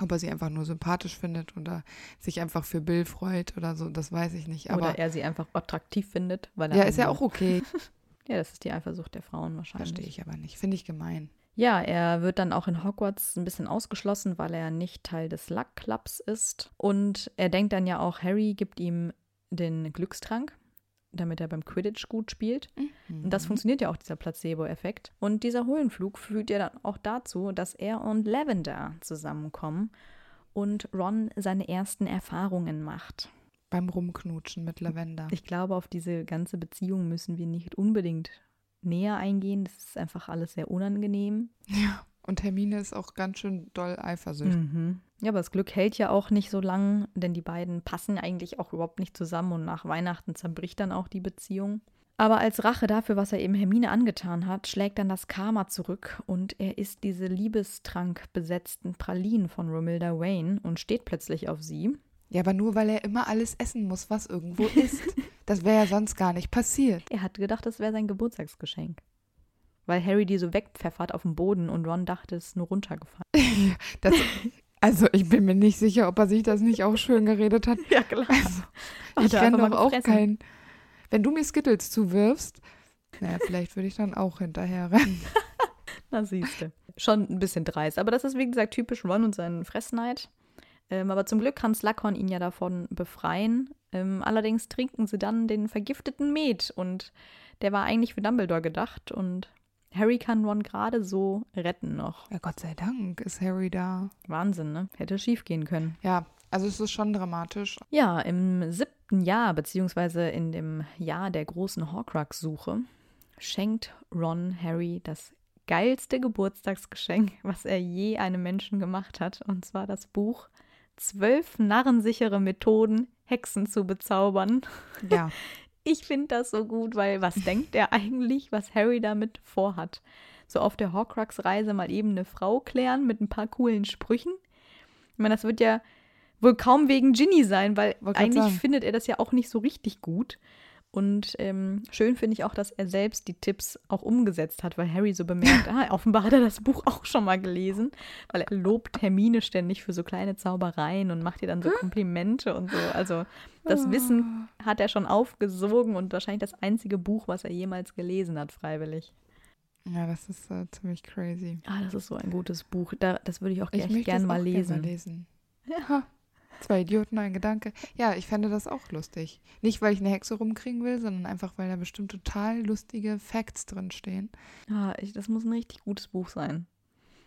ob er sie einfach nur sympathisch findet oder sich einfach für Bill freut oder so, das weiß ich nicht. Aber oder er sie einfach attraktiv findet, weil er. ja, ist ja auch okay. [LAUGHS] Ja, das ist die Eifersucht der Frauen wahrscheinlich. Verstehe ich aber nicht. Finde ich gemein. Ja, er wird dann auch in Hogwarts ein bisschen ausgeschlossen, weil er nicht Teil des Luck Clubs ist. Und er denkt dann ja auch, Harry gibt ihm den Glückstrank, damit er beim Quidditch gut spielt. Und das funktioniert ja auch, dieser Placebo-Effekt. Und dieser Höhenflug führt ja dann auch dazu, dass er und Lavender zusammenkommen und Ron seine ersten Erfahrungen macht. Beim Rumknutschen mit Lavender. Ich glaube, auf diese ganze Beziehung müssen wir nicht unbedingt näher eingehen. Das ist einfach alles sehr unangenehm. Ja. Und Hermine ist auch ganz schön doll eifersüchtig. Mhm. Ja, aber das Glück hält ja auch nicht so lang, denn die beiden passen eigentlich auch überhaupt nicht zusammen und nach Weihnachten zerbricht dann auch die Beziehung. Aber als Rache dafür, was er eben Hermine angetan hat, schlägt dann das Karma zurück und er isst diese Liebestrank besetzten Pralinen von Romilda Wayne und steht plötzlich auf sie. Ja, aber nur weil er immer alles essen muss, was irgendwo ist. [LAUGHS] Das wäre ja sonst gar nicht passiert. Er hat gedacht, das wäre sein Geburtstagsgeschenk. Weil Harry die so wegpfeffert auf dem Boden und Ron dachte, es ist nur runtergefallen. [LAUGHS] Das, also ich bin mir nicht sicher, ob er sich das nicht auch schön geredet hat. [LAUGHS] Ja, klar. Ich er renne einfach doch auch gefressen. kein. Wenn du mir Skittles zuwirfst, naja, vielleicht würde ich dann auch hinterher rennen. [LAUGHS] Na, siehst du. Schon ein bisschen dreist. Aber das ist, wie gesagt, typisch Ron und seinen Fressneid. Ähm, aber zum Glück kann Slughorn ihn ja davon befreien, Ähm, allerdings trinken sie dann den vergifteten Met und der war eigentlich für Dumbledore gedacht und Harry kann Ron gerade so retten noch. Ja, Gott sei Dank ist Harry da. Wahnsinn, ne? Hätte schief gehen können. Ja, also es ist schon dramatisch. Ja, im siebten Jahr, beziehungsweise in dem Jahr der großen Horcrux-Suche, schenkt Ron Harry das geilste Geburtstagsgeschenk, was er je einem Menschen gemacht hat. Und zwar das Buch Zwölf narrensichere Methoden, Hexen zu bezaubern. Ja. [LAUGHS] Ich finde das so gut, weil was [LAUGHS] denkt er eigentlich, was Harry damit vorhat? So auf der Horcrux-Reise mal eben eine Frau klären mit ein paar coolen Sprüchen. Ich meine, das wird ja wohl kaum wegen Ginny sein, weil Wollte grad eigentlich findet er das ja auch nicht so richtig gut. Und ähm, schön finde ich auch, dass er selbst die Tipps auch umgesetzt hat, weil Harry so bemerkt, [LAUGHS] ah, offenbar hat er das Buch auch schon mal gelesen, weil er lobt Hermine ständig für so kleine Zaubereien und macht ihr dann so Komplimente und so. Also das Wissen hat er schon aufgesogen und wahrscheinlich das einzige Buch, was er jemals gelesen hat, freiwillig. Ja, das ist äh, ziemlich crazy. Ah, das ist so ein gutes Buch. Da, das würde ich auch Ich echt gerne mal gern lesen. Mal lesen. Ha, zwei Idioten, ein Gedanke. Ja, ich fände das auch lustig. Nicht, weil ich eine Hexe rumkriegen will, sondern einfach, weil da bestimmt total lustige Facts drin stehen. Ah, ich, das muss ein richtig gutes Buch sein.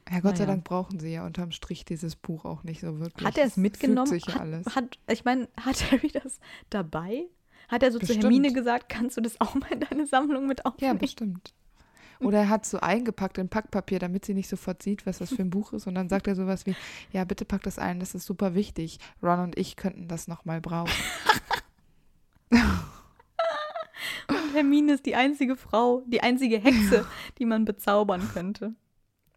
Ja, Gott sei Naja. Dank brauchen sie ja unterm Strich dieses Buch auch nicht so wirklich. Hat er es mitgenommen? Sich ja hat, alles. Hat, ich meine, hat Harry das dabei? Hat er so Bestimmt. zu Hermine gesagt, kannst du das auch mal in deine Sammlung mit Ja, aufnehmen? bestimmt. Oder er hat so eingepackt in Packpapier, damit sie nicht sofort sieht, was das für ein Buch ist. Und dann sagt er sowas wie, ja, bitte pack das ein, das ist super wichtig. Ron und ich könnten das nochmal brauchen. [LAUGHS] Und Hermine ist die einzige Frau, die einzige Hexe, die man bezaubern könnte.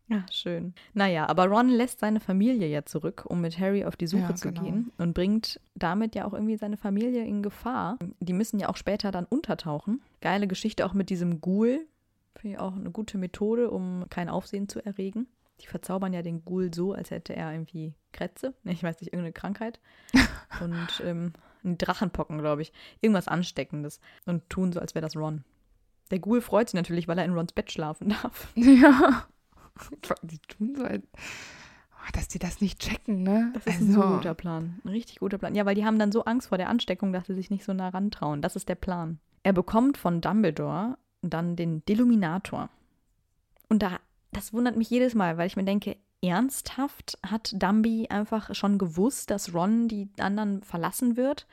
Ja, schön. Naja, aber Ron lässt seine Familie ja zurück, um mit Harry auf die Suche Ja, zu genau. gehen und bringt damit ja auch irgendwie seine Familie in Gefahr. Die müssen ja auch später dann untertauchen. Geile Geschichte auch mit diesem Ghoul. Finde ich auch eine gute Methode, um kein Aufsehen zu erregen. Die verzaubern ja den Ghoul so, als hätte er irgendwie Krätze. Nee, [LAUGHS] Ich weiß nicht, irgendeine Krankheit. [LAUGHS] Und ähm, Drachenpocken, glaube ich. Irgendwas Ansteckendes. Und tun so, als wäre das Ron. Der Ghoul freut sich natürlich, weil er in Rons Bett schlafen darf. [LAUGHS] ja. Die tun so, als, oh, dass die das nicht checken, ne? Das ist ein so guter Plan. Ein richtig guter Plan. Ja, weil die haben dann so Angst vor der Ansteckung, dass sie sich nicht so nah rantrauen. Das ist der Plan. Er bekommt von Dumbledore dann den Deluminator. Und da, das wundert mich jedes Mal, weil ich mir denke, ernsthaft hat Dumby einfach schon gewusst, dass Ron die anderen verlassen wird?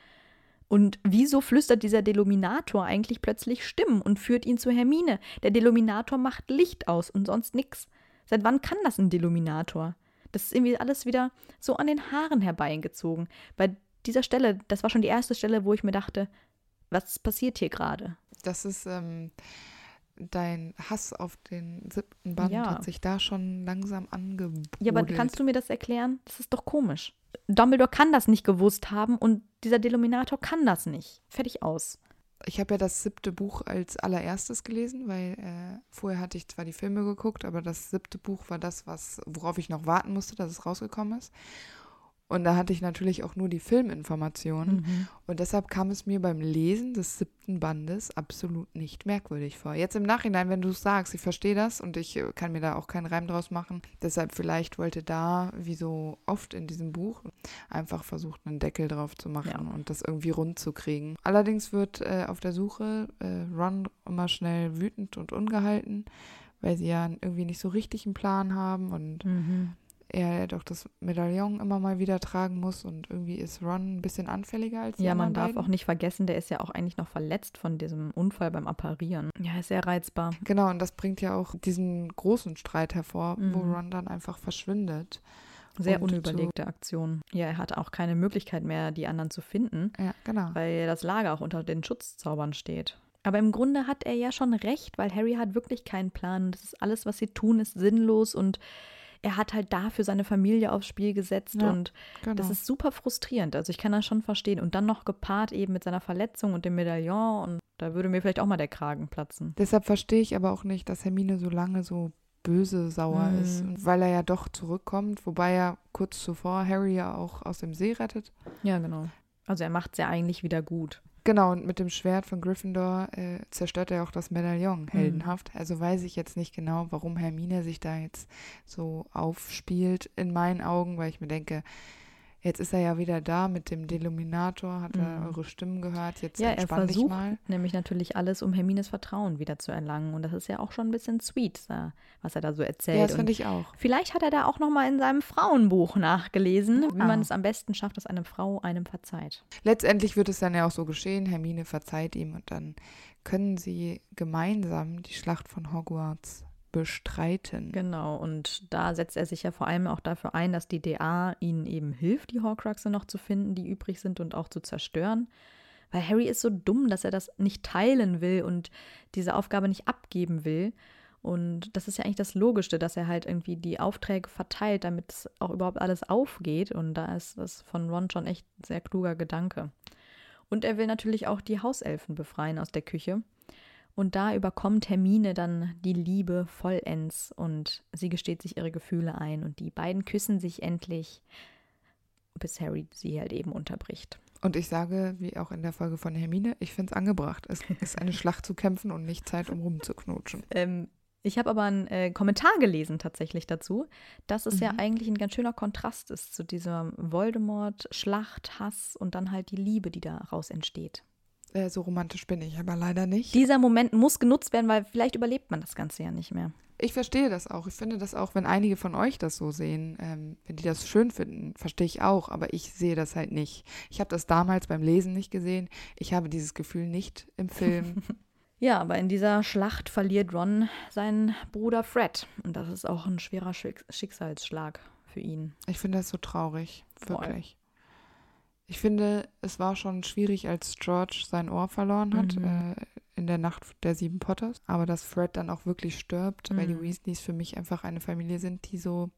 Und wieso flüstert dieser Deluminator eigentlich plötzlich Stimmen und führt ihn zu Hermine? Der Deluminator macht Licht aus und sonst nix. Seit wann kann das ein Deluminator? Das ist irgendwie alles wieder so an den Haaren herbeigezogen. Bei dieser Stelle, das war schon die erste Stelle, wo ich mir dachte, was passiert hier gerade? Das ist ähm, dein Hass auf den siebten Band Ja. hat sich da schon langsam angebodelt. Ja, aber kannst du mir das erklären? Das ist doch komisch. Dumbledore kann das nicht gewusst haben und dieser Deluminator kann das nicht. Fertig aus. Ich habe ja das siebte Buch als allererstes gelesen, weil äh, vorher hatte ich zwar die Filme geguckt, aber das siebte Buch war das, was, worauf ich noch warten musste, dass es rausgekommen ist. Und da hatte ich natürlich auch nur die Filminformationen. Und deshalb kam es mir beim Lesen des siebten Bandes absolut nicht merkwürdig vor. Jetzt im Nachhinein, wenn du es sagst, ich verstehe das und ich äh, kann mir da auch keinen Reim draus machen. Deshalb vielleicht wollte da, wie so oft in diesem Buch, einfach versucht, einen Deckel drauf zu machen Ja. und das irgendwie rund zu kriegen. Allerdings wird äh, auf der Suche äh, Ron immer schnell wütend und ungehalten, weil sie ja irgendwie nicht so richtig einen Plan haben und er doch das Medaillon immer mal wieder tragen muss und irgendwie ist Ron ein bisschen anfälliger als die Ja, man darf beiden. auch nicht vergessen, der ist ja auch eigentlich noch verletzt von diesem Unfall beim Apparieren. Ja, ist sehr reizbar. Genau, und das bringt ja auch diesen großen Streit hervor, wo Mhm. Ron dann einfach verschwindet. Sehr unüberlegte Aktion. Ja, er hat auch keine Möglichkeit mehr, die anderen zu finden, Ja, genau. weil das Lager auch unter den Schutzzaubern steht. Aber im Grunde hat er ja schon recht, weil Harry hat wirklich keinen Plan. Das ist alles, was sie tun, ist sinnlos und er hat halt dafür seine Familie aufs Spiel gesetzt Ja, und genau. das ist super frustrierend. Also ich kann das schon verstehen. Und dann noch gepaart eben mit seiner Verletzung und dem Medaillon und da würde mir vielleicht auch mal der Kragen platzen. Deshalb verstehe ich aber auch nicht, dass Hermine so lange so böse sauer Mhm. ist, weil er ja doch zurückkommt, wobei er kurz zuvor Harry ja auch aus dem See rettet. Ja, genau. Also er macht es ja eigentlich wieder gut. Genau, und mit dem Schwert von Gryffindor äh, zerstört er auch das Medaillon Mhm. heldenhaft. Also weiß ich jetzt nicht genau, warum Hermine sich da jetzt so aufspielt, in meinen Augen, weil ich mir denke, Jetzt ist er ja wieder da mit dem Deluminator, hat er Mhm. eure Stimmen gehört. Jetzt Ja, er entspann dich versucht mal. nämlich natürlich alles, um Hermines Vertrauen wieder zu erlangen. Und das ist ja auch schon ein bisschen sweet, was er da so erzählt. Ja, das finde ich auch. Vielleicht hat er da auch noch mal in seinem Frauenbuch nachgelesen, wie man Ah. es am besten schafft, dass eine Frau einem verzeiht. Letztendlich wird es dann ja auch so geschehen. Hermine verzeiht ihm und dann können sie gemeinsam die Schlacht von Hogwarts bestreiten. Genau, und da setzt er sich ja vor allem auch dafür ein, dass die DA ihnen eben hilft, die Horcruxe noch zu finden, die übrig sind und auch zu zerstören. Weil Harry ist so dumm, dass er das nicht teilen will und diese Aufgabe nicht abgeben will. Und das ist ja eigentlich das Logischste, dass er halt irgendwie die Aufträge verteilt, damit es auch überhaupt alles aufgeht. Und da ist das von Ron schon echt ein sehr kluger Gedanke. Und er will natürlich auch die Hauselfen befreien aus der Küche. Und da überkommt Hermine dann die Liebe vollends und sie gesteht sich ihre Gefühle ein und die beiden küssen sich endlich, bis Harry sie halt eben unterbricht. Und ich sage, wie auch in der Folge von Hermine, ich finde es angebracht. Es ist eine Schlacht zu kämpfen und nicht Zeit, um rumzuknutschen. Ähm, ich habe aber einen äh, Kommentar gelesen tatsächlich dazu, dass es ja Mhm. eigentlich ein ganz schöner Kontrast ist zu dieser Voldemort, Schlacht, Hass und dann halt die Liebe, die daraus entsteht. Äh, so romantisch bin ich aber leider nicht. Dieser Moment muss genutzt werden, weil vielleicht überlebt man das Ganze ja nicht mehr. Ich verstehe das auch. Ich finde das auch, wenn einige von euch das so sehen, ähm, wenn die das schön finden, verstehe ich auch, aber ich sehe das halt nicht. Ich habe das damals beim Lesen nicht gesehen. Ich habe dieses Gefühl nicht im Film. [LAUGHS] Ja, aber in dieser Schlacht verliert Ron seinen Bruder Fred. Und das ist auch ein schwerer Schick Schicksalsschlag für ihn. Ich finde das so traurig, Voll. wirklich. Ich finde, es war schon schwierig, als George sein Ohr verloren hat Mhm. äh, in der Nacht der sieben Potters. Aber dass Fred dann auch wirklich stirbt, weil die Mhm. Weasleys für mich einfach eine Familie sind, die so,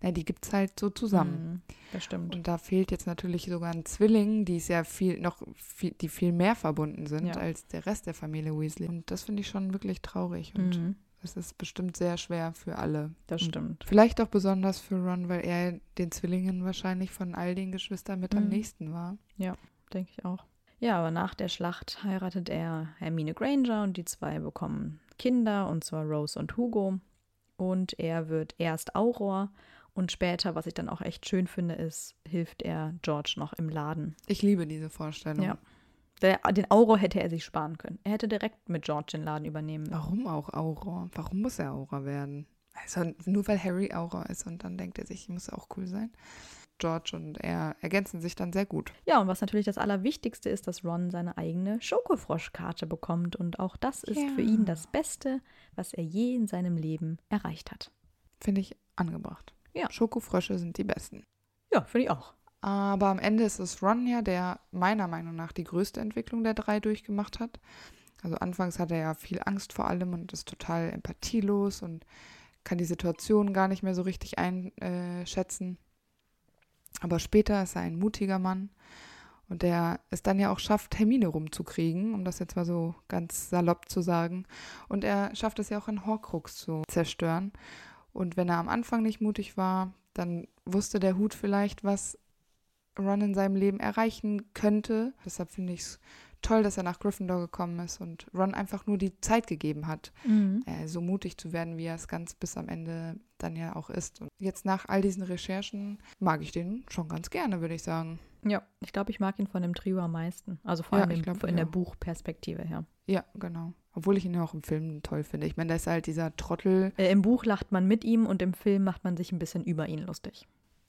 na, die gibt es halt so zusammen. Mhm, das stimmt. Und da fehlt jetzt natürlich sogar ein Zwilling, die ist ja viel noch viel, die viel mehr verbunden sind Ja. als der Rest der Familie Weasley. Und das finde ich schon wirklich traurig und Mhm, es ist bestimmt sehr schwer für alle. das Und stimmt. Vielleicht auch besonders für Ron, weil er den Zwillingen wahrscheinlich von all den Geschwistern mit am Mhm. nächsten war. Denke ich auch. Ja, aber nach der Schlacht heiratet er Hermine Granger und die zwei bekommen Kinder, und zwar Rose und Hugo. Und er wird erst Auror und später, was ich dann auch echt schön finde, ist, hilft er George noch im Laden. Ich liebe diese Vorstellung. Ja. Der, den Auror hätte er sich sparen können. Er hätte direkt mit George den Laden übernehmen müssen. Warum auch Auror? Warum muss er Auror werden? Also nur weil Harry Auror ist und dann denkt er sich, muss auch cool sein. George und er ergänzen sich dann sehr gut. Ja, und was natürlich das Allerwichtigste ist, dass Ron seine eigene Schokofroschkarte bekommt. Und auch das ist für Ja. ihn das Beste, was er je in seinem Leben erreicht hat. Finde ich angebracht. Ja. Schokofrösche sind die besten. Ja, finde ich auch. Aber am Ende ist es Ron ja, der meiner Meinung nach die größte Entwicklung der drei durchgemacht hat. Also anfangs hat er ja viel Angst vor allem und ist total empathielos und kann die Situation gar nicht mehr so richtig einschätzen. Aber später ist er ein mutiger Mann und der es dann ja auch schafft, Hermine rumzukriegen, um das jetzt mal so ganz salopp zu sagen. Und er schafft es ja auch, einen Horcrux zu zerstören. Und wenn er am Anfang nicht mutig war, dann wusste der Hut vielleicht, was Ron in seinem Leben erreichen könnte. Deshalb finde ich es toll, dass er nach Gryffindor gekommen ist und Ron einfach nur die Zeit gegeben hat, äh, so mutig zu werden, wie er es ganz bis am Ende dann ja auch ist. Und jetzt nach all diesen Recherchen mag ich den schon ganz gerne, würde ich sagen. Ja, ich glaube, ich mag ihn von dem Trio am meisten. Also vor Ja, allem im, glaub, in der ja. Buchperspektive her. Ja, genau. Obwohl ich ihn ja auch im Film toll finde. Ich meine, da ist halt dieser Trottel. Äh, Im Buch lacht man mit ihm und im Film macht man sich ein bisschen über ihn lustig.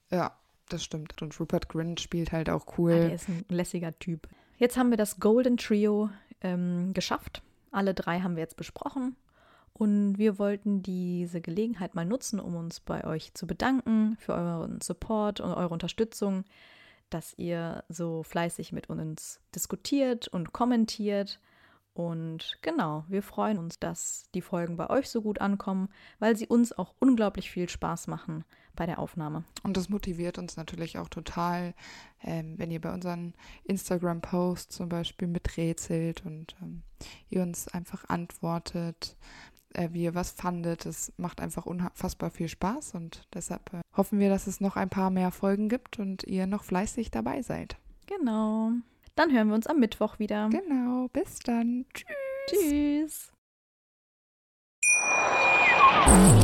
Ja, das stimmt. Und Rupert Grint spielt halt auch Ah, cool. der ist ein lässiger Typ. Jetzt haben wir das Golden Trio ähm, geschafft. Alle drei haben wir jetzt besprochen. Und wir wollten diese Gelegenheit mal nutzen, um uns bei euch zu bedanken für euren Support und eure Unterstützung, dass ihr so fleißig mit uns diskutiert und kommentiert. Und genau, wir freuen uns, dass die Folgen bei euch so gut ankommen, weil sie uns auch unglaublich viel Spaß machen bei der Aufnahme. Und das motiviert uns natürlich auch total, ähm, wenn ihr bei unseren Instagram-Posts zum Beispiel miträtselt und ähm, ihr uns einfach antwortet, äh, wie ihr was fandet. Das macht einfach unfassbar viel Spaß und deshalb äh, hoffen wir, dass es noch ein paar mehr Folgen gibt und ihr noch fleißig dabei seid. Genau. Dann hören wir uns am Mittwoch wieder. Genau, bis dann. Tschüss. Tschüss.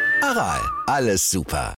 Aral, alles super.